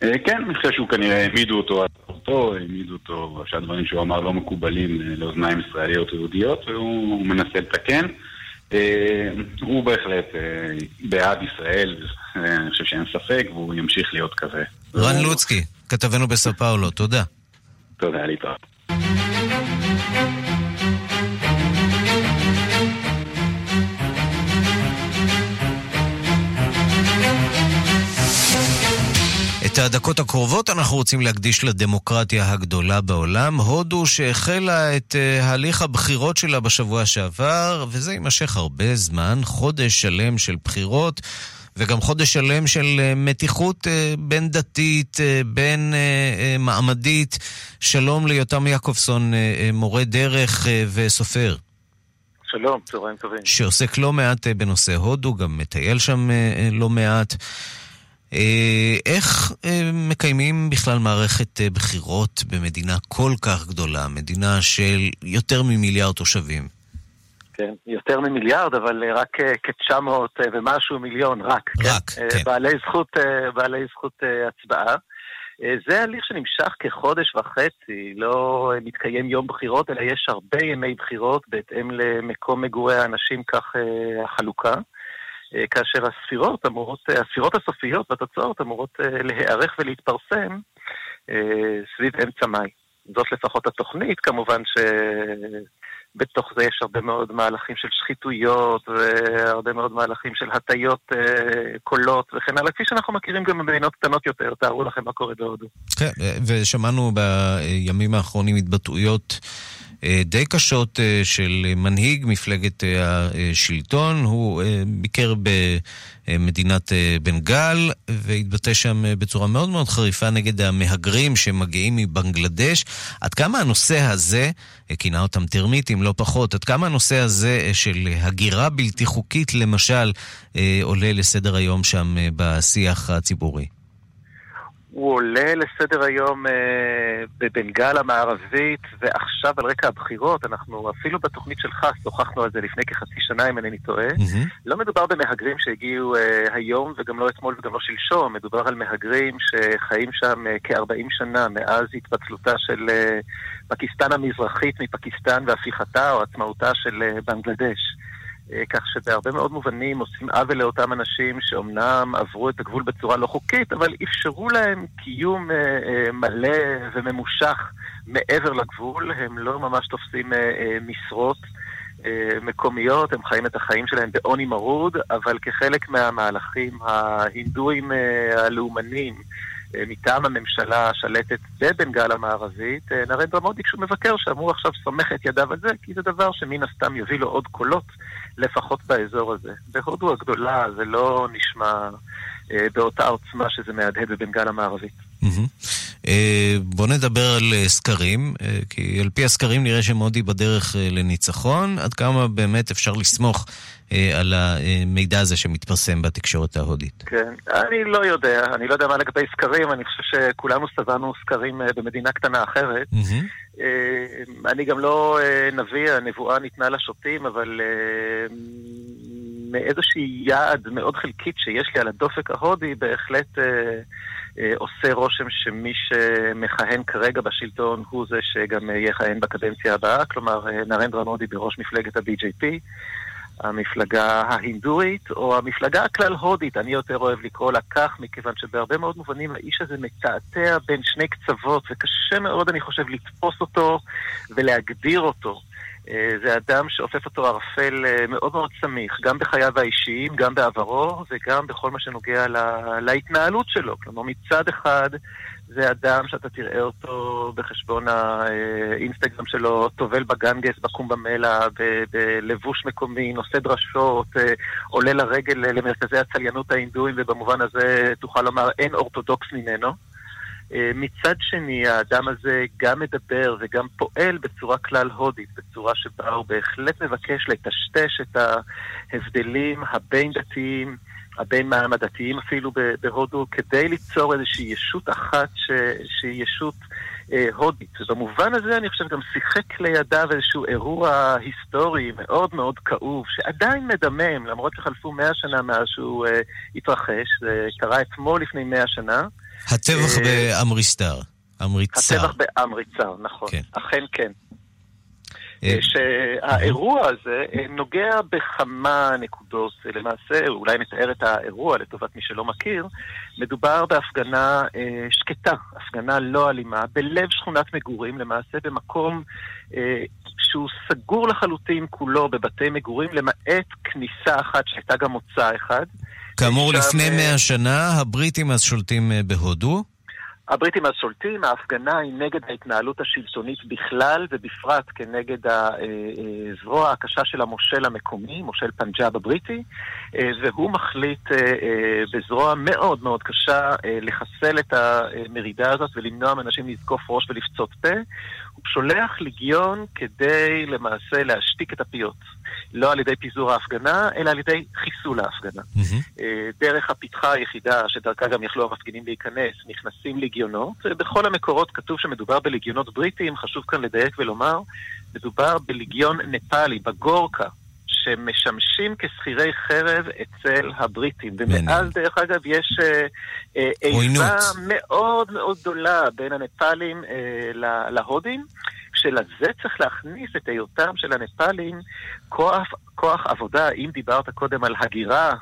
[SPEAKER 19] אה, כן, אני חושב שהוא כנראה העמידו אותו על תורתו, העמידו אותו שהדברים שהוא אמר לא מקובלים לאוזניים ישראליות ויהודיות, והוא מנסה לתקן. אה, הוא בהחלט אה, בעד ישראל, אני חושב שאין ספק, והוא ימשיך להיות כזה.
[SPEAKER 1] רן לוצקי, כתבנו בסאו פאולו, תודה.
[SPEAKER 19] תודה, להתראות.
[SPEAKER 1] את הדקות הקרובות אנחנו רוצים להקדיש לדמוקרטיה הגדולה בעולם, הודו שהחלה את uh, הליך הבחירות שלה בשבוע שעבר, וזה יימשך הרבה זמן, חודש שלם של בחירות. וגם חודש שלם של uh, מתיחות uh, בין דתית, בין מעמדית. שלום ליותם יעקובסון, מורה דרך וסופר.
[SPEAKER 20] שלום, צהריים טובים.
[SPEAKER 1] שעוסק לא מעט בנושא הודו, גם מטייל שם לא מעט. אה, איך אה, מקיימים בכלל מערכת אה, בחירות במדינה כל כך גדולה, מדינה של יותר ממיליארד תושבים?
[SPEAKER 20] כן, יותר ממיליארד, אבל רק כ-900 ומשהו מיליון, רק.
[SPEAKER 1] רק,
[SPEAKER 20] כן. כן. בעלי זכות, בעלי זכות הצבעה. זה הליך שנמשך כחודש וחצי, לא מתקיים יום בחירות, אלא יש הרבה ימי בחירות בהתאם למקום מגורי האנשים, כך החלוקה. אה, כאשר הספירות אמורות, אה, הספירות הסופיות והתוצאות אמורות אה, להיערך ולהתפרסם סביב אמצע מאי. זאת לפחות התוכנית, כמובן שבתוך זה יש הרבה מאוד מהלכים של שחיתויות והרבה מאוד מהלכים של הטיות קולות וכן הלאה, כפי שאנחנו מכירים גם במדינות קטנות יותר, תארו לכם מה קורה בהודו.
[SPEAKER 1] כן, ושמענו בימים האחרונים התבטאויות די קשות אה, של מנהיג מפלגת אה, השלטון. הוא ביקר במדינת בנגל והתבטא שם בצורה מאוד מאוד חריפה נגד המהגרים שמגיעים מבנגלדש. עד כמה הנושא הזה, כינה אותם טרמיטים לא פחות, עד כמה הנושא הזה של הגירה בלתי חוקית למשל עולה לסדר היום שם בשיח הציבורי?
[SPEAKER 20] הוא עולה לסדר היום אה, בבנגל המערבית, ועכשיו על רקע הבחירות, אנחנו אפילו בתוכנית שלך שוחחנו על זה לפני כחצי שנה, אם אינני טועה. Mm-hmm. לא מדובר במהגרים שהגיעו אה, היום, וגם לא אתמול וגם לא שלשום, מדובר על מהגרים שחיים שם אה, כ-40 שנה מאז התפצלותה של אה, פקיסטן המזרחית מפקיסטן והפיכתה או עצמאותה של אה, בנגלדש. אה, כך שבהרבה מאוד מובנים עושים עוול לאותם אנשים שאומנם עברו את הגבול בצורה לא חוקית, אבל אפשרו להם קיום אה, אה, מלא וממושך מעבר לגבול. הם לא ממש תופסים משרות מקומיות, הם חיים את החיים שלהם בעוני מרוד, אבל כחלק מהמהלכים ההינדואים הלאומנים, מטעם הממשלה השלטת בבנגל המערבית, נרנדרה מודי כשהוא מבקר שאמור עכשיו סומך את ידיו על זה, כי זה דבר שמן הסתם יביא לו עוד קולות לפחות באזור הזה. בהודו הגדולה זה לא נשמע אה, באותה עוצמה שזה מהדהד בבנגל המערבית.
[SPEAKER 1] אה, בואו נדבר על אה, סקרים, אה, כי על פי הסקרים נראה שמודי בדרך לניצחון. עד כמה באמת אפשר לסמוך על המידע הזה שמתפרסם בתקשורת ההודית?
[SPEAKER 20] כן, אני לא יודע. אני לא יודע מה לגבי סקרים, אני חושב שכולנו סבלנו סקרים במדינה קטנה אחרת. אני גם לא נביא, הנבואה ניתנה לשוטים, אבל מאיזושהי יעד מאוד חלקית שיש לי על הדופק ההודי, בהחלט... אה, עושה רושם שמי שמכהן כרגע בשלטון הוא זה שגם יכהן בקדנציה הבאה, כלומר אה, נרנדרה מודי בראש מפלגת ה-BJP, המפלגה ההינדורית, או המפלגה הכלל-הודית, אני יותר אוהב לקרוא לה כך, מכיוון שבהרבה מאוד מובנים האיש הזה מתעתע בין שני קצוות, וקשה מאוד, אני חושב, לתפוס אותו ולהגדיר אותו. אה, זה אדם שאופף אותו ערפל אה, מאוד מאוד סמיך, גם בחייו האישיים, גם בעברו, וגם בכל מה שנוגע לה, להתנהלות שלו. כלומר, מצד אחד, זה אדם שאתה תראה אותו בחשבון האינסטגרם שלו, טובל בגנגס, בקום במלע, בלבוש מקומי, נושא דרשות, אה, עולה לרגל למרכזי הצליינות ההינדואים, ובמובן הזה תוכל לומר אין אורתודוקס ממנו. אה, מצד שני, האדם הזה גם מדבר וגם פועל בצורה כלל הודית, בצורה שבה הוא בהחלט מבקש לטשטש את ההבדלים הבין-דתיים, הבין-מעמדתיים אפילו בהודו, כדי ליצור איזושהי ישות אחת ש... שהיא ישות אה, הודית. ובמובן הזה אני חושב גם שיחק לידיו איזשהו אירוע היסטורי מאוד מאוד כאוב, שעדיין מדמם, למרות שחלפו מאה שנה מאז שהוא אה, התרחש, זה קרה אתמול לפני מאה שנה.
[SPEAKER 1] הטבח אה, באמריסטר. אמריצר.
[SPEAKER 20] הטבח באמריצר, נכון. כן. אכן כן. אה, אה, שהאירוע הזה נוגע בכמה נקודות. למעשה, אולי נתאר את האירוע לטובת מי שלא מכיר, מדובר בהפגנה שקטה, הפגנה לא אלימה, בלב שכונת מגורים, למעשה במקום שהוא סגור לחלוטין כולו בבתי מגורים, למעט כניסה אחת שהייתה גם מוצא אחד.
[SPEAKER 1] כאמור, לפני מאה שנה הבריטים אז שולטים אה, בהודו.
[SPEAKER 20] הבריטים אז שולטים, ההפגנה היא נגד ההתנהלות השלטונית בכלל, ובפרט כנגד הזרוע הקשה של המושל המקומי, מושל פנג'אב הבריטי, אה, והוא מחליט אה, בזרוע מאוד מאוד קשה לחסל את המרידה הזאת ולמנוע מאנשים לזקוף ראש ולפצות פה. הוא שולח ליגיון כדי למעשה להשתיק את הפיות. לא על ידי פיזור ההפגנה, אלא על ידי חיסול ההפגנה. Mm-hmm. דרך הפתחה היחידה שדרכה גם יכלו המפגינים להיכנס, נכנסים ליגיונות. בכל המקורות כתוב שמדובר בליגיונות בריטיים, חשוב כאן לדייק ולומר, מדובר בליגיון נפאלי, בגורקה. שמשמשים כשכירי חרב אצל הבריטים. ומאז, דרך אגב, יש אה, אה, איבה מאוד מאוד גדולה בין הנפאלים אה, להודים. שלזה צריך להכניס את היותם של הנפאלים כוח, כוח עבודה. אם דיברת קודם על הגירה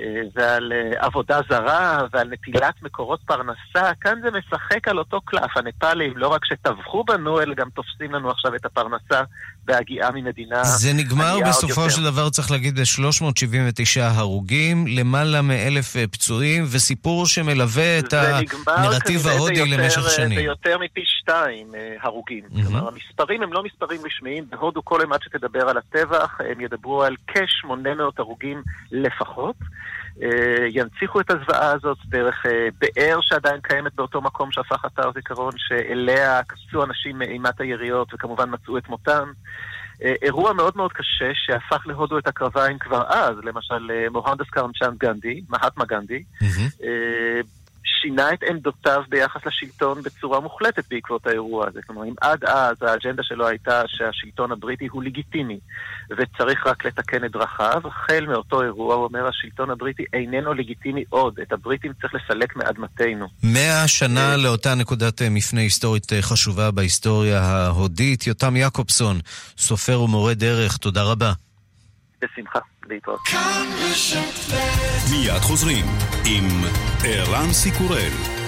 [SPEAKER 20] אה, ועל אה, עבודה זרה ועל נטילת מקורות פרנסה, כאן זה משחק על אותו קלף. הנפאלים לא רק שטבחו בנו, אלא גם תופסים לנו עכשיו את הפרנסה בהגיעה ממדינה
[SPEAKER 1] זה נגמר בסופו של דבר, צריך להגיד, ב-379 הרוגים, למעלה מאלף אה, פצועים, וסיפור שמלווה את הנרטיב ההודי למשך שנים.
[SPEAKER 20] זה יותר מפי שתיים הרוגים. Mm-hmm. כלומר, המספרים הם לא מספרים רשמיים. בהודו כל אימת שתדבר על הטבח, הם ידברו על כ-800 הרוגים לפחות. אה, ינציחו את הזוועה הזאת דרך אה, באר שעדיין קיימת באותו מקום שהפך אתר זיכרון, שאליה קפצו אנשים מאימת היריות וכמובן מצאו את מותם. אה, אירוע מאוד מאוד קשה שהפך להודו את הקרביים כבר אז, למשל מוהנדס קרמצ'אנד גנדי, מהטמה גנדי, mm-hmm. שינה את עמדותיו ביחס לשלטון בצורה מוחלטת בעקבות האירוע הזה. כלומר, אם עד אז האג'נדה שלו הייתה שהשלטון הבריטי הוא לגיטימי וצריך רק לתקן את דרכיו, החל מאותו אירוע הוא אומר השלטון הבריטי איננו לגיטימי עוד, את הבריטים צריך לסלק מאדמתנו.
[SPEAKER 1] מאה שנה אה, לאותה נקודת אה, מפנה היסטורית אה, חשובה בהיסטוריה ההודית. יותם יעקובסון, סופר ומורה דרך, תודה רבה.
[SPEAKER 20] בשמחה. להתראות.
[SPEAKER 10] מיד חוזרים עם ערן סיקורל.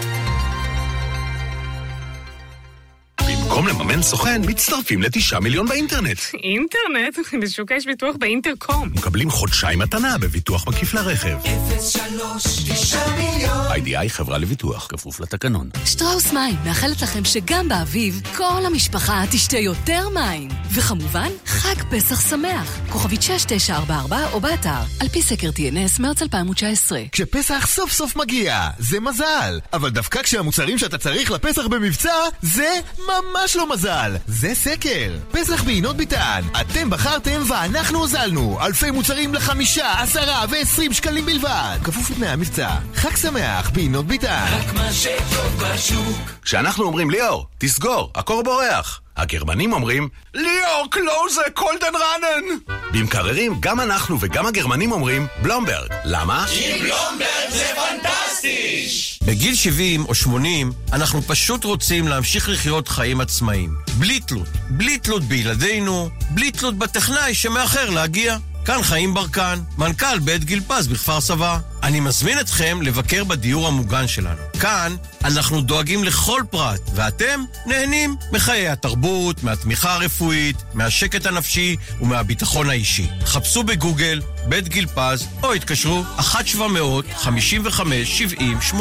[SPEAKER 21] במקום לממן סוכן, מצטרפים לתשעה מיליון באינטרנט.
[SPEAKER 22] אינטרנט? (laughs) בשוק יש ביטוח באינטרקום.
[SPEAKER 21] מקבלים חודשיים מתנה בביטוח מקיף לרכב.
[SPEAKER 15] 03 9 מיליון
[SPEAKER 21] איי-די-איי חברה לביטוח, כפוף לתקנון.
[SPEAKER 12] שטראוס מים מאחלת לכם שגם באביב כל המשפחה תשתה יותר מים. וכמובן, חג פסח שמח. כוכבית 6944 או באתר, על פי סקר TNS מרץ 2019.
[SPEAKER 23] כשפסח סוף סוף מגיע, זה מזל. אבל דווקא כשהמוצרים שאתה צריך לפסח במבצע, זה ממש לא מזל. זה סקר. פסח בעינות ביטן. אתם בחרתם ואנחנו הוזלנו. אלפי מוצרים לחמישה, עשרה ועשרים שקלים בלבד. כפוף לתנאי המבצע. חג שמח בעינות ביטן.
[SPEAKER 15] רק מה שטוב בשוק
[SPEAKER 21] כשאנחנו אומרים ליאור, תסגור, הקור בורח. הגרמנים אומרים ליאור, קלוז קולדן ראנן. במקררים, גם אנחנו וגם הגרמנים אומרים בלומברג. למה?
[SPEAKER 15] כי בלומברג זה פנטסטי!
[SPEAKER 24] בגיל 70 או 80 אנחנו פשוט רוצים להמשיך לחיות חיים עצמאיים. בלי תלות. בלי תלות בילדינו, בלי תלות בטכנאי שמאחר להגיע. כאן חיים ברקן, מנכ"ל בית גיל פז בכפר סבא. אני מזמין אתכם לבקר בדיור המוגן שלנו. כאן אנחנו דואגים לכל פרט, ואתם נהנים מחיי התרבות, מהתמיכה הרפואית, מהשקט הנפשי ומהביטחון האישי. חפשו בגוגל בית גיל פז, או התקשרו 1-700-55-70-80.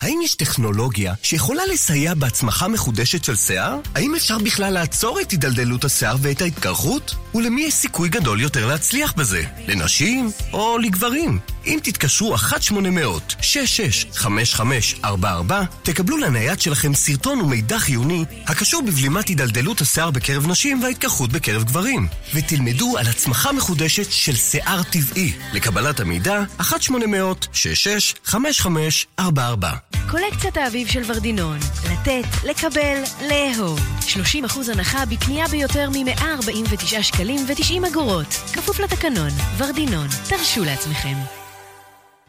[SPEAKER 25] האם יש טכנולוגיה שיכולה לסייע בהצמחה מחודשת של שיער? האם אפשר בכלל לעצור את הידלדלות השיער ואת ההתקרחות? ולמי יש סיכוי גדול יותר להצליח בזה? לנשים או לגברים? אם תתקשרו 1-800-665544, תקבלו לנייד שלכם סרטון ומידע חיוני הקשור בבלימת הידלדלות השיער בקרב נשים וההתקרחות בקרב גברים, ותלמדו על הצמחה מחודשת של שיער טבעי. לקבלת המידע, 1-800-665544.
[SPEAKER 26] קולקציית האביב של ורדינון. לתת, לקבל, לאהוב. 30% הנחה בקנייה ביותר מ-149 שקלים ו-90 אגורות. כפוף לתקנון. ורדינון. תרשו לעצמכם.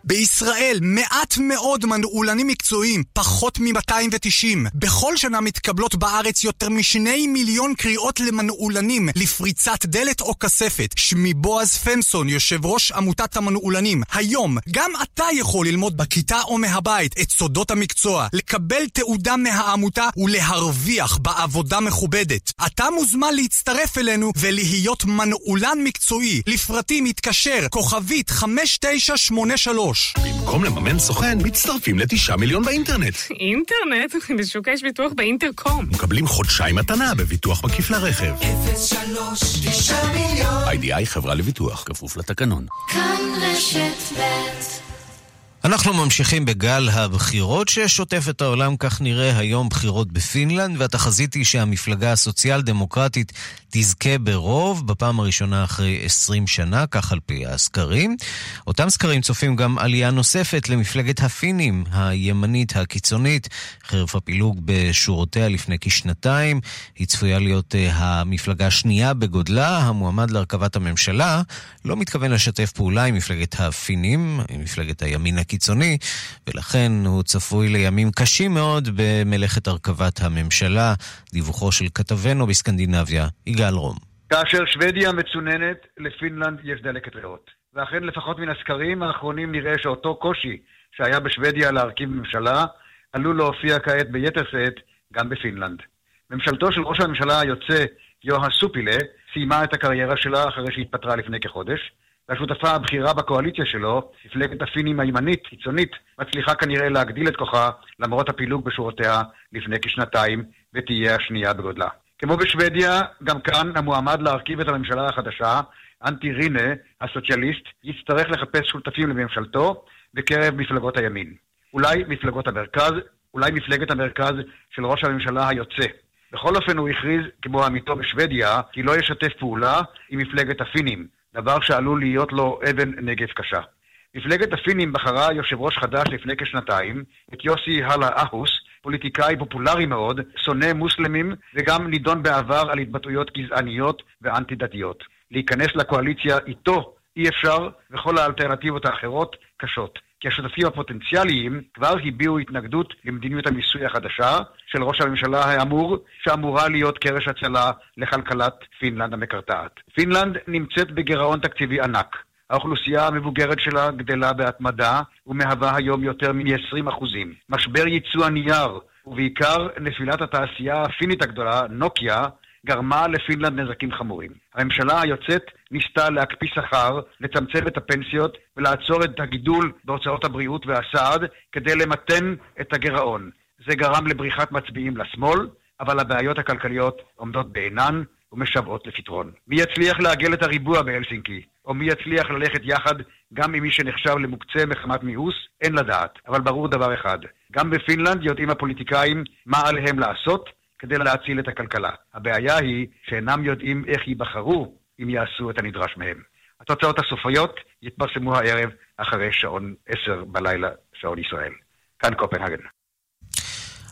[SPEAKER 27] בישראל מעט מאוד מנעולנים מקצועיים, פחות מ-290. בכל שנה מתקבלות בארץ יותר משני מיליון קריאות למנעולנים, לפריצת דלת או כספת. שמי בועז פמסון, יושב ראש עמותת המנעולנים. היום, גם אתה יכול ללמוד בכיתה או מהבית את סודות המקצוע, לקבל תעודה מהעמותה ולהרוויח בעבודה מכובדת. אתה מוזמן להצטרף אלינו ולהיות מנעולן מקצועי. לפרטים התקשר, כוכבית 5983
[SPEAKER 21] במקום לממן סוכן, מצטרפים לתשעה מיליון באינטרנט.
[SPEAKER 22] אינטרנט? (laughs) בשוק יש ביטוח באינטרקום.
[SPEAKER 21] מקבלים חודשיים מתנה בביטוח מקיף לרכב.
[SPEAKER 15] 03 9 מיליון
[SPEAKER 21] איי-די-איי חברה לביטוח, כפוף לתקנון.
[SPEAKER 18] כאן רשת ב'
[SPEAKER 1] אנחנו ממשיכים בגל הבחירות ששוטף את העולם, כך נראה היום בחירות בפינלנד, והתחזית היא שהמפלגה הסוציאל דמוקרטית תזכה ברוב, בפעם הראשונה אחרי 20 שנה, כך על פי הסקרים. אותם סקרים צופים גם עלייה נוספת למפלגת הפינים, הימנית הקיצונית, חרף הפילוג בשורותיה לפני כשנתיים. היא צפויה להיות uh, המפלגה השנייה בגודלה, המועמד להרכבת הממשלה לא מתכוון לשתף פעולה עם מפלגת הפינים, עם מפלגת הימין הקיצוני, ולכן הוא צפוי לימים קשים מאוד במלאכת הרכבת הממשלה. דיווחו של כתבנו בסקנדינביה, יגאל רום.
[SPEAKER 28] כאשר שוודיה מצוננת, לפינלנד יש דלקת ריאות. ואכן, לפחות מן הסקרים האחרונים נראה שאותו קושי שהיה בשוודיה להרכיב ממשלה, עלול להופיע כעת ביתר שאת גם בפינלנד. ממשלתו של ראש הממשלה היוצא, יוהה סופילה, סיימה את הקריירה שלה אחרי שהתפטרה לפני כחודש, והשותפה הבכירה בקואליציה שלו, מפלגת הפינים הימנית, קיצונית, מצליחה כנראה להגדיל את כוחה למרות הפילוג בשורותיה לפני כשנתיים, ותהיה השנייה בגודלה. כמו בשוודיה, גם כאן המועמד להרכיב את הממשלה החדשה, אנטי רינה, הסוציאליסט, יצטרך לחפש שותפים לממשלתו בקרב מפלגות הימין. אולי מפלגות המרכז, אולי מפלגת המרכז של ראש הממשלה היוצא. בכל אופן הוא הכריז, כמו עמיתו בשוודיה, כי לא ישתף פעולה עם מפלגת הפינים, דבר שעלול להיות לו אבן נגף קשה. מפלגת הפינים בחרה יושב ראש חדש לפני כשנתיים, את יוסי הלה אהוס, פוליטיקאי פופולרי מאוד, שונא מוסלמים, וגם נידון בעבר על התבטאויות גזעניות ואנטי-דתיות. להיכנס לקואליציה איתו אי אפשר, וכל האלטרנטיבות האחרות קשות. כי השותפים הפוטנציאליים כבר הביעו התנגדות למדיניות המיסוי החדשה של ראש הממשלה האמור, שאמורה להיות קרש הצלה לכלכלת פינלנד המקרטעת. פינלנד נמצאת בגירעון תקציבי ענק. האוכלוסייה המבוגרת שלה גדלה בהתמדה ומהווה היום יותר מ-20 אחוזים. משבר ייצוא הנייר ובעיקר נפילת התעשייה הפינית הגדולה, נוקיה, גרמה לפינלנד נזקים חמורים. הממשלה היוצאת ניסתה להקפיא שכר, לצמצם את הפנסיות ולעצור את הגידול בהוצאות הבריאות והסעד כדי למתן את הגירעון. זה גרם לבריחת מצביעים לשמאל, אבל הבעיות הכלכליות עומדות בעינן ומשוועות לפתרון. מי יצליח לעגל את הריבוע בהלסינקי, או מי יצליח ללכת יחד גם עם מי שנחשב למוקצה מחמת מיאוס, אין לדעת. אבל ברור דבר אחד, גם בפינלנד יודעים הפוליטיקאים מה עליהם לעשות כדי להציל את הכלכלה. הבעיה היא שאינם יודעים איך ייבחרו אם יעשו את הנדרש מהם. התוצאות הסופיות יתפרסמו הערב אחרי שעון עשר בלילה, שעון ישראל. כאן קופנהגן.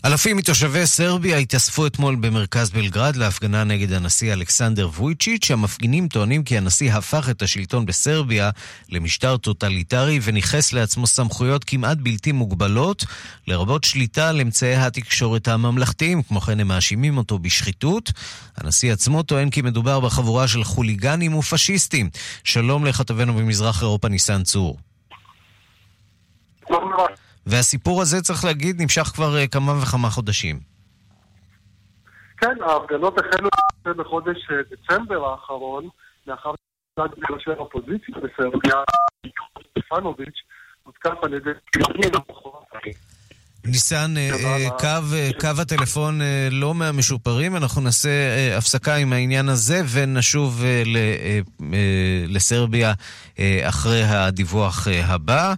[SPEAKER 1] אלפים מתושבי סרביה התאספו אתמול במרכז בלגרד להפגנה נגד הנשיא אלכסנדר וויצ'יץ'. המפגינים טוענים כי הנשיא הפך את השלטון בסרביה למשטר טוטליטרי וניכס לעצמו סמכויות כמעט בלתי מוגבלות, לרבות שליטה על אמצעי התקשורת הממלכתיים. כמו כן הם מאשימים אותו בשחיתות. הנשיא עצמו טוען כי מדובר בחבורה של חוליגנים ופשיסטים. שלום לכתבנו במזרח אירופה ניסן צור. והסיפור הזה, צריך להגיד, נמשך כבר uh, כמה וכמה חודשים.
[SPEAKER 29] כן, ההפגנות החלו בחודש אה, דצמבר האחרון, לאחר שצד ראשי האופוזיציה בסרביה, סטפנוביץ', הותקף על ידי...
[SPEAKER 1] ניסן, אה, קו הטלפון לא מהמשופרים, אנחנו נעשה הפסקה עם העניין הזה ונשוב לסרביה אחרי הדיווח הבא.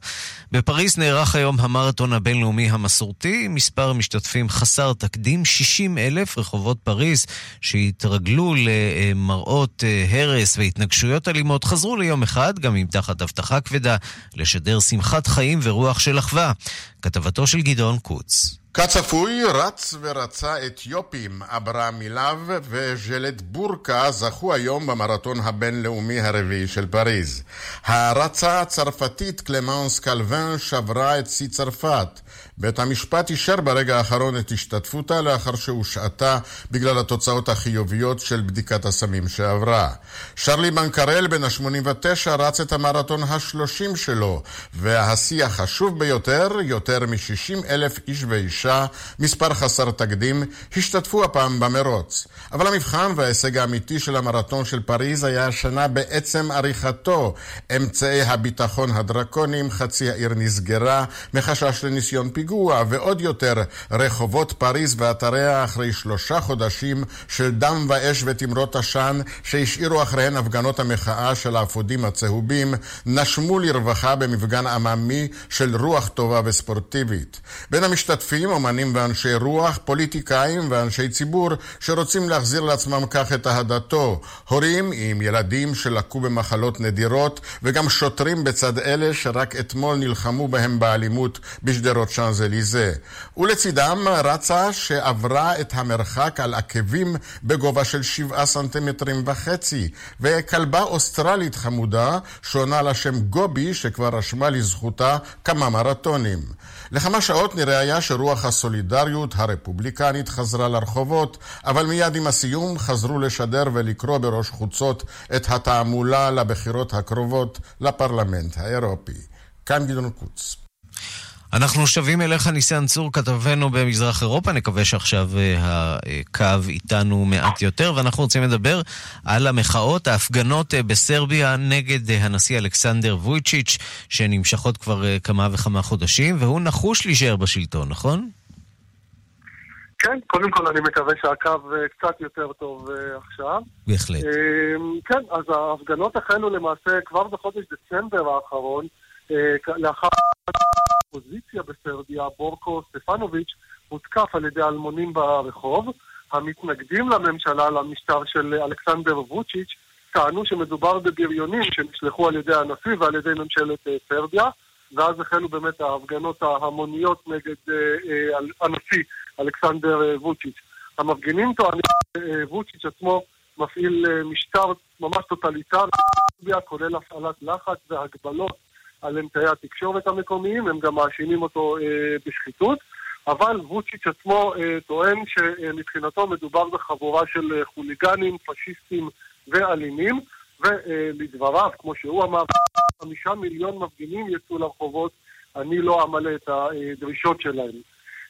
[SPEAKER 1] בפריז נערך היום המרתון הבינלאומי המסורתי, מספר משתתפים חסר תקדים, 60 אלף רחובות פריז שהתרגלו למראות הרס והתנגשויות אלימות, חזרו ליום אחד, גם אם תחת הבטחה כבדה, לשדר שמחת חיים ורוח של אחווה. כתבתו של גדעון קוץ.
[SPEAKER 30] כצפוי, רץ ורצה אתיופים, אברהם מילב וז'לט בורקה זכו היום במרתון הבינלאומי הרביעי של פריז. הרצה הצרפתית קלמנס קלווין שברה את שיא צרפת. בית המשפט אישר ברגע האחרון את השתתפותה לאחר שהושעתה בגלל התוצאות החיוביות של בדיקת הסמים שעברה. שרלי בנקרל בן ה-89 רץ את המרתון ה-30 שלו, והשיא החשוב ביותר, יותר מ-60 אלף איש ואישה, מספר חסר תקדים, השתתפו הפעם במרוץ. אבל המבחן וההישג האמיתי של המרתון של פריז היה השנה בעצם עריכתו. אמצעי הביטחון הדרקוניים, חצי העיר נסגרה מחשש לניסיון פיגוע. פיגוע, ועוד יותר, רחובות פריז ואתריה אחרי שלושה חודשים של דם ואש ותמרות עשן שהשאירו אחריהן הפגנות המחאה של האפודים הצהובים, נשמו לרווחה במפגן עממי של רוח טובה וספורטיבית. בין המשתתפים, אומנים ואנשי רוח, פוליטיקאים ואנשי ציבור שרוצים להחזיר לעצמם כך את אהדתו, הורים עם ילדים שלקו במחלות נדירות, וגם שוטרים בצד אלה שרק אתמול נלחמו בהם באלימות בשדרות שאנז שאנזליזה, ולצידם רצה שעברה את המרחק על עקבים בגובה של שבעה סנטימטרים וחצי, וכלבה אוסטרלית חמודה שעונה לשם גובי שכבר רשמה לזכותה כמה מרתונים. לכמה שעות נראה היה שרוח הסולידריות הרפובליקנית חזרה לרחובות, אבל מיד עם הסיום חזרו לשדר ולקרוא בראש חוצות את התעמולה לבחירות הקרובות לפרלמנט האירופי. כאן גדעון קוץ.
[SPEAKER 1] אנחנו שבים אליך, ניסן צור, כתבנו במזרח אירופה. נקווה שעכשיו אה, הקו איתנו מעט יותר, ואנחנו רוצים לדבר על המחאות, ההפגנות אה, בסרביה נגד אה, הנשיא אלכסנדר וויצ'יץ', שנמשכות כבר כמה וכמה חודשים, והוא נחוש להישאר בשלטון, נכון?
[SPEAKER 29] כן, קודם כל אני מקווה שהקו קצת יותר טוב עכשיו.
[SPEAKER 1] בהחלט.
[SPEAKER 29] כן, אז ההפגנות החלו למעשה כבר בחודש דצמבר האחרון, לאחר האופוזיציה בסרביה, בורקו סטפנוביץ', הותקף על ידי אלמונים ברחוב. המתנגדים לממשלה, למשטר של אלכסנדר ווצ'יץ', טענו שמדובר בבריונים שנשלחו על ידי הנשיא ועל ידי ממשלת אה, סרביה, ואז החלו באמת ההפגנות ההמוניות נגד אה, אה, הנשיא אלכסנדר ווצ'יץ'. המפגינים טוענים שווצ'יץ' עצמו מפעיל משטר ממש טוטליטרי, כולל הפעלת לחץ והגבלות על אמצעי התקשורת המקומיים, הם גם מאשימים אותו אה, בשחיתות, אבל ווצ'יץ' עצמו אה, טוען שמבחינתו מדובר בחבורה של אה, חוליגנים, פשיסטים ואלימים, ולדבריו, כמו שהוא אמר, חמישה מיליון מפגינים יצאו לרחובות, אני לא אמלא את הדרישות שלהם.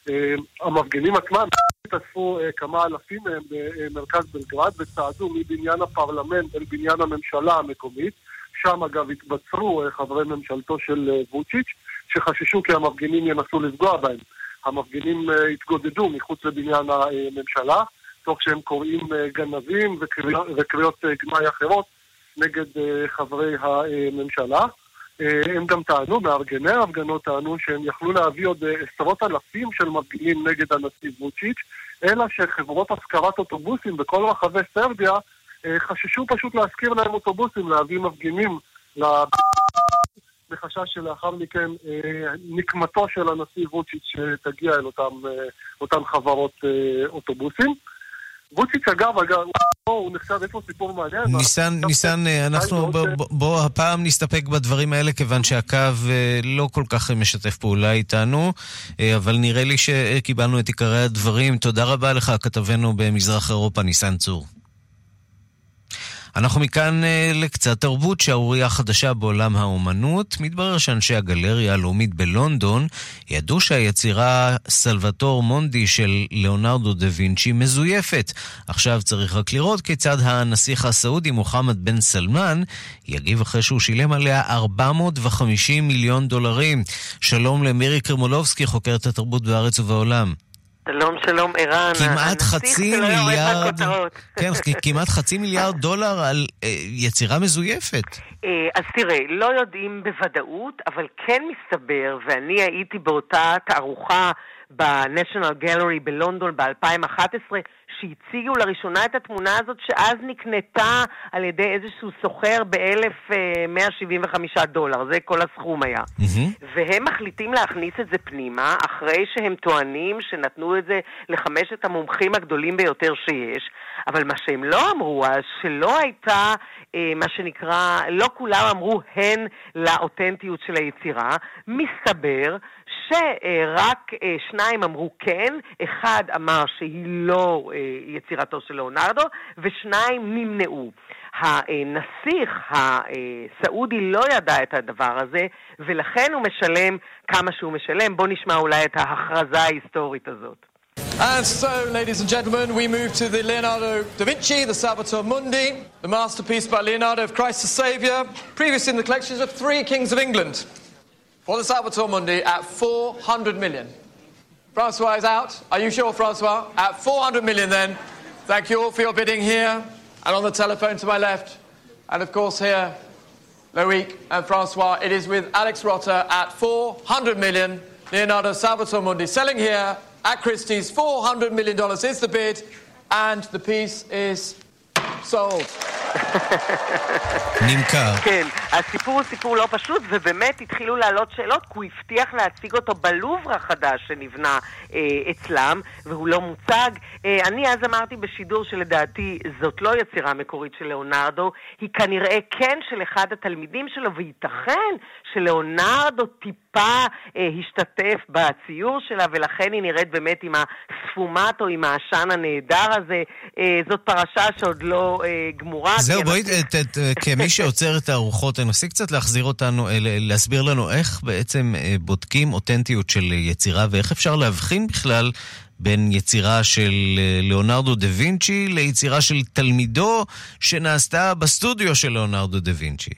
[SPEAKER 29] אה, המפגינים עצמם התאספו אה, כמה אלפים מהם במרכז בלגרד וצעדו מבניין הפרלמנט אל בניין הממשלה המקומית. שם אגב התבצרו חברי ממשלתו של ווצ'יץ', שחששו כי המפגינים ינסו לפגוע בהם. המפגינים התגודדו מחוץ לבניין הממשלה, תוך שהם קוראים גנבים וקריאות גנאי אחרות נגד חברי הממשלה. אה, הם גם טענו, מארגני ההפגנות טענו שהם יכלו להביא עוד אה, עשרות אלפים של מפגינים נגד הנשיא ווצ'יץ', אלא שחברות השכרת אוטובוסים בכל רחבי סרביה אה, חששו פשוט להשכיר להם אוטובוסים, להביא מפגינים בחשש שלאחר מכן נקמתו של הנשיא ווצ'יץ' תגיע אל אותם, אותן חברות אוטובוסים. ווצ'יץ' אגב, אגב, הוא נחשב, יש לו סיפור מעניין.
[SPEAKER 1] ניסן, ניסן, אנחנו, בוא הפעם נסתפק בדברים האלה, כיוון שהקו אה, לא כל כך משתף פעולה איתנו, אה, אבל נראה לי שקיבלנו את עיקרי הדברים. תודה רבה לך, כתבנו במזרח אירופה, ניסן צור. אנחנו מכאן אה, לקצת תרבות, שערורייה חדשה בעולם האומנות. מתברר שאנשי הגלריה הלאומית בלונדון ידעו שהיצירה סלווטור מונדי של ליאונרדו דה וינצ'י מזויפת. עכשיו צריך רק לראות כיצד הנסיך הסעודי מוחמד בן סלמן יגיב אחרי שהוא שילם עליה 450 מיליון דולרים. שלום למירי קרמולובסקי, חוקרת התרבות בארץ ובעולם.
[SPEAKER 31] שלום, שלום, ערן.
[SPEAKER 1] כמעט חצי מיליארד, (laughs) כן, כמעט חצי מיליארד דולר על אה, יצירה מזויפת.
[SPEAKER 31] אה, אז תראה, לא יודעים בוודאות, אבל כן מסתבר, ואני הייתי באותה תערוכה ב-National Gallery בלונדון ב-2011, שהציגו לראשונה את התמונה הזאת, שאז נקנתה על ידי איזשהו סוחר ב-1,175 דולר, זה כל הסכום היה. Mm-hmm. והם מחליטים להכניס את זה פנימה, אחרי שהם טוענים שנתנו את זה לחמשת המומחים הגדולים ביותר שיש, אבל מה שהם לא אמרו אז, שלא הייתה, אה, מה שנקרא, לא כולם אמרו הן לאותנטיות של היצירה, מסתבר שרק אה, שניים אמרו כן, אחד אמר שהיא לא אה, יצירתו של לאונרדו, ושניים נמנעו. הנסיך הסעודי לא ידע את הדבר הזה, ולכן הוא משלם כמה שהוא משלם. בואו נשמע אולי את ההכרזה ההיסטורית הזאת.
[SPEAKER 32] And so, ladies and gentlemen, we move to the Leonardo da Vinci, the Salvator Mundi, the masterpiece by Leonardo of Christ the Saviour, previous in the collections of three kings of England. For the Salvatore Mundi at 400 million. Francois is out. Are you sure, Francois? At 400 million, then. Thank you all for your bidding here and on the telephone to my left. And of course, here, Loic and Francois. It is with Alex Rotter at 400 million. Leonardo Salvatore Mundi selling here at Christie's. $400 million is the bid, and the piece is sold. (laughs)
[SPEAKER 1] נמכר.
[SPEAKER 31] כן, הסיפור הוא סיפור לא פשוט, ובאמת התחילו לעלות שאלות, כי הוא הבטיח להציג אותו בלובר החדש שנבנה אה, אצלם, והוא לא מוצג. אה, אני אז אמרתי בשידור שלדעתי זאת לא יצירה מקורית של ליאונרדו, היא כנראה כן של אחד התלמידים שלו, וייתכן שלאונרדו טיפה אה, השתתף בציור שלה, ולכן היא נראית באמת עם הספומט או עם העשן הנהדר הזה. אה, זאת פרשה שעוד לא אה, גמורה.
[SPEAKER 1] זהו, בואי, כמי שעוצר את הארוחות, תנסי קצת להחזיר אותנו, להסביר לנו איך בעצם בודקים אותנטיות של יצירה, ואיך אפשר להבחין בכלל בין יצירה של ליאונרדו דה וינצ'י ליצירה של תלמידו שנעשתה בסטודיו של ליאונרדו דה וינצ'י.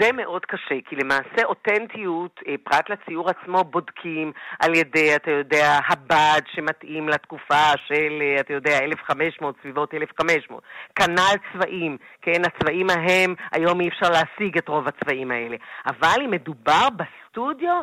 [SPEAKER 31] זה מאוד קשה, כי למעשה אותנטיות, אה, פרט לציור עצמו, בודקים על ידי, אתה יודע, הבד שמתאים לתקופה של, אה, אתה יודע, 1,500, סביבות 1,500. כנ"ל צבעים, כן, הצבעים ההם, היום אי אפשר להשיג את רוב הצבעים האלה. אבל אם מדובר בסטודיו,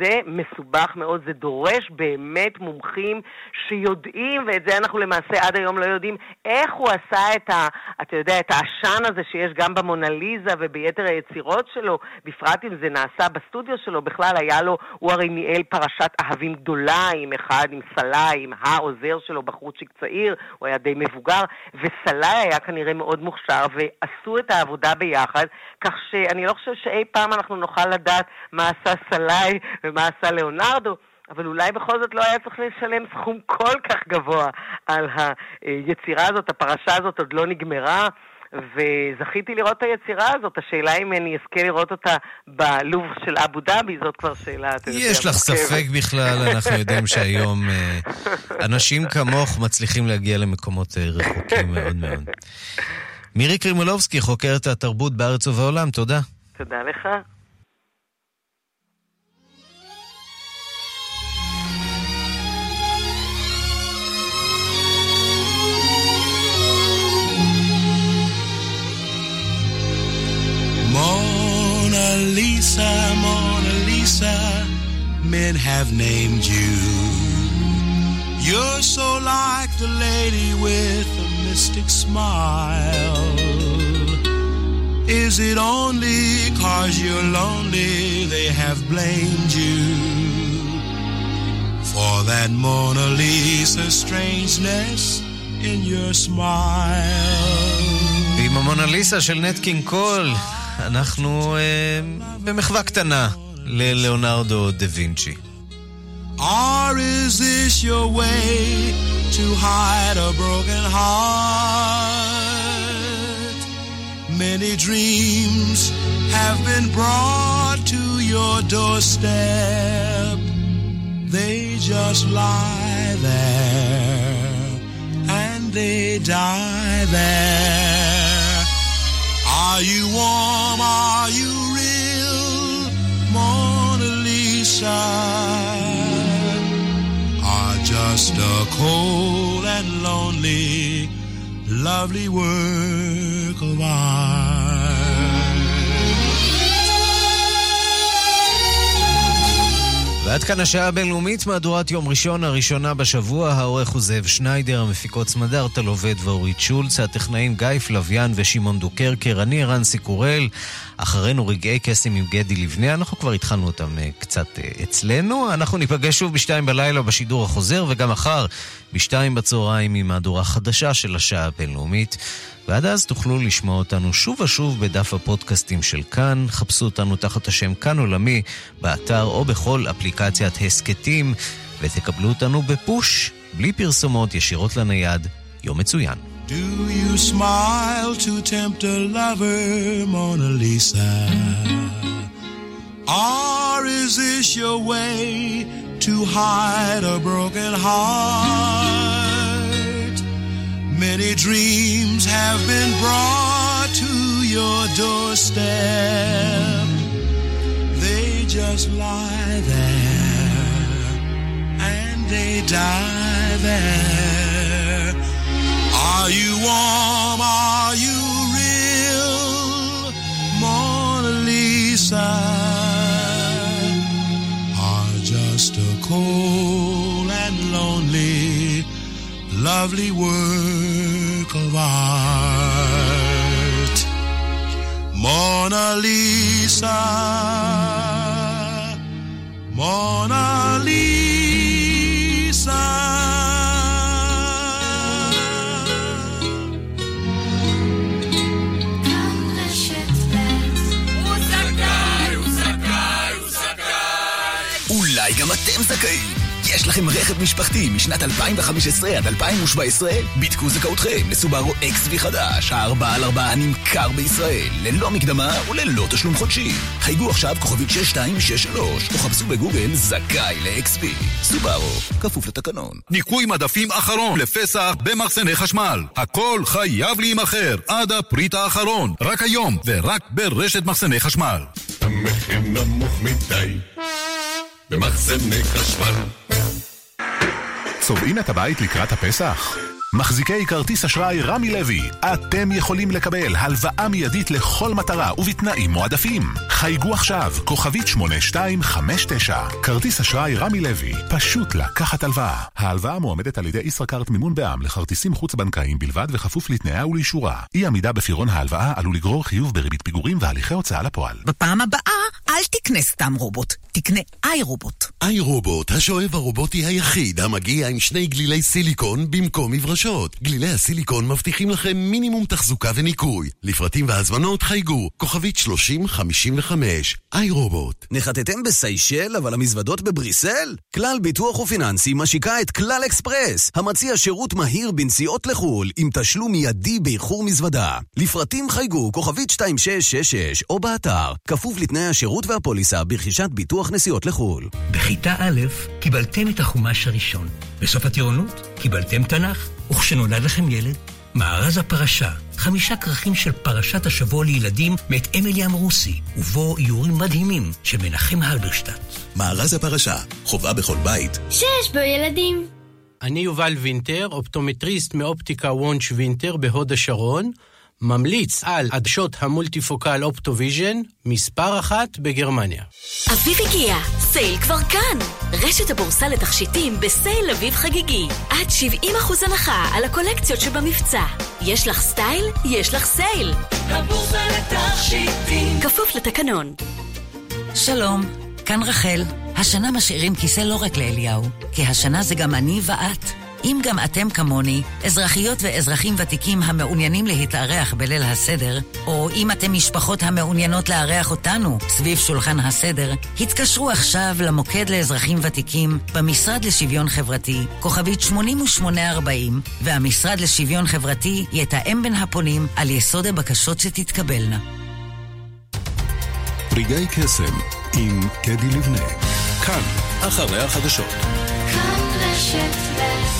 [SPEAKER 31] זה מסובך מאוד, זה דורש באמת מומחים שיודעים, ואת זה אנחנו למעשה עד היום לא יודעים, איך הוא עשה את ה... אתה יודע, את העשן הזה שיש גם במונליזה וביתר היצירות שלו, בפרט אם זה נעשה בסטודיו שלו, בכלל היה לו, הוא הרי ניהל פרשת אהבים גדולה עם אחד, עם סלאי, עם העוזר שלו, בחורצ'יק צעיר, הוא היה די מבוגר, וסלאי היה כנראה מאוד מוכשר, ועשו את העבודה ביחד, כך שאני לא חושב שאי פעם אנחנו נוכל לדעת מה עשה סלאי ומה עשה ליאונרדו, אבל אולי בכל זאת לא היה צריך לשלם סכום כל כך גבוה על היצירה הזאת, הפרשה הזאת עוד לא נגמרה. וזכיתי לראות את היצירה הזאת. השאלה אם אני אזכה לראות אותה בלוב של אבו דאבי, זאת כבר שאלה, אתה יודע,
[SPEAKER 1] יש לך ספק בכלל, אנחנו יודעים שהיום אה, אנשים כמוך מצליחים להגיע למקומות אה, רחוקים מאוד מאוד. מירי קרימולובסקי, חוקרת התרבות בארץ ובעולם, תודה.
[SPEAKER 31] תודה לך.
[SPEAKER 33] Mona Lisa, Mona Lisa, men have named you. You're so like the lady with the mystic smile. Is it only cause you're lonely they have blamed you for that Mona Lisa strangeness in your smile?
[SPEAKER 1] ועם המונליסה של נט קינג קול, אנחנו אה, במחווה קטנה ללאונרדו דה וינצ'י.
[SPEAKER 33] Or is this your way to hide a broken heart? Many dreams have been brought to your doorstep. They just lie there and they die there. Are you warm? Are you real? Mona Lisa? Are just a cold and lonely, lovely work of
[SPEAKER 1] ועד כאן השעה הבינלאומית, מהדורת יום ראשון הראשונה בשבוע, העורך הוא זאב שניידר, המפיקות סמדארטה לובד ואורית שולץ, הטכנאים גיא פלוויאן ושמעון דוקרקר, אני רנסי קורל, אחרינו רגעי קסם עם גדי לבנה, אנחנו כבר התחלנו אותם uh, קצת uh, אצלנו, אנחנו ניפגש שוב בשתיים בלילה בשידור החוזר, וגם מחר בשתיים בצהריים עם מהדורה חדשה של השעה הבינלאומית. ועד אז תוכלו לשמוע אותנו שוב ושוב בדף הפודקאסטים של כאן. חפשו אותנו תחת השם כאן עולמי, באתר או בכל אפליקציית הסכתים, ותקבלו אותנו בפוש, בלי פרסומות, ישירות לנייד. יום מצוין.
[SPEAKER 33] Do you smile to tempt a lover, Mona Lisa? Or is this your way to hide a broken heart? Many dreams have been brought to your doorstep. They just lie there and they die there. Are you warm? Are you real? Mona Lisa are just a cold and lonely, lovely work of art. Mona Lisa, Mona Lisa.
[SPEAKER 25] אולי גם אתם זכאים. יש לכם רכב משפחתי משנת 2015 עד 2017? בדקו זכאותכם לסובארו XV חדש, ה-4 על 4 הנמכר בישראל, ללא מקדמה וללא תשלום חודשי. חייגו עכשיו כוכבית 6263, או חפשו בגוגל זכאי ל-XV. סובארו, כפוף לתקנון.
[SPEAKER 34] ניקוי מדפים אחרון לפסח במחסני חשמל. הכל חייב להימכר עד הפריט האחרון. רק היום ורק ברשת מחסני חשמל.
[SPEAKER 35] המחיר נמוך מדי במחסני חשמל
[SPEAKER 36] צובעים את הבית לקראת הפסח? מחזיקי כרטיס אשראי רמי לוי, אתם יכולים לקבל הלוואה מיידית לכל מטרה ובתנאים מועדפים. חייגו עכשיו, כוכבית 8259. כרטיס אשראי רמי לוי, פשוט לקחת הלוואה. ההלוואה מועמדת על ידי ישראכרט מימון בע"מ לכרטיסים חוץ-בנקאיים בלבד וכפוף לתנאיה ולאישורה. אי עמידה בפירעון ההלוואה עלול לגרור חיוב בריבית פיגורים והליכי הוצאה לפועל.
[SPEAKER 37] בפעם הבאה
[SPEAKER 38] אל תקנה סתם רובוט, תקנה איי רובוט.
[SPEAKER 11] איי רובוט, השואב הרובוטי היחיד המגיע עם שני גלילי סיליקון במקום מברשות. גלילי הסיליקון מבטיחים לכם מינימום תחזוקה וניקוי. לפרטים והזמנות חייגו, כוכבית 3055. איי רובוט.
[SPEAKER 25] נחתתם בסיישל, אבל המזוודות בבריסל? כלל ביטוח ופיננסי משיקה את כלל אקספרס, המציע שירות מהיר בנסיעות לחו"ל, עם תשלום מיידי באיחור מזוודה. לפרטים חייגו, כוכבית 2666, או באתר, כפוף לתנאי השירות והפוליסה ברכישת ביטוח נסיעות לחו"ל.
[SPEAKER 39] בכיתה א' קיבלתם את החומש הראשון. בסוף הטירונות קיבלתם תנ"ך. וכשנולד לכם ילד, מארז הפרשה, חמישה כרכים של פרשת השבוע לילדים מאת אמילי אמרוסי, ובו איורים מדהימים של מנחם הלברשטט.
[SPEAKER 40] מארז הפרשה, חובה בכל בית.
[SPEAKER 41] שיש בו ילדים.
[SPEAKER 42] אני יובל וינטר, אופטומטריסט מאופטיקה וונש וינטר בהוד השרון, ממליץ על עדשות המולטיפוקל אופטוויז'ן, מספר אחת בגרמניה.
[SPEAKER 9] אביב הגיע, סייל כבר כאן. רשת הבורסה לתכשיטים בסייל אביב חגיגי. עד 70% הנחה על הקולקציות שבמבצע. יש לך סטייל? יש לך סייל.
[SPEAKER 43] הבורסה לתכשיטים.
[SPEAKER 9] כפוף לתקנון.
[SPEAKER 44] שלום, כאן רחל. השנה משאירים כיסא לא רק לאליהו, כי השנה זה גם אני ואת. אם גם אתם כמוני, אזרחיות ואזרחים ותיקים המעוניינים להתארח בליל הסדר, או אם אתם משפחות המעוניינות לארח אותנו סביב שולחן הסדר, התקשרו עכשיו למוקד לאזרחים ותיקים במשרד לשוויון חברתי, כוכבית 8840, והמשרד לשוויון חברתי יתאם בין הפונים על יסוד הבקשות שתתקבלנה.
[SPEAKER 7] רגעי קסם עם קדי לבנה, כאן, אחרי החדשות.
[SPEAKER 41] כאן רשת ב'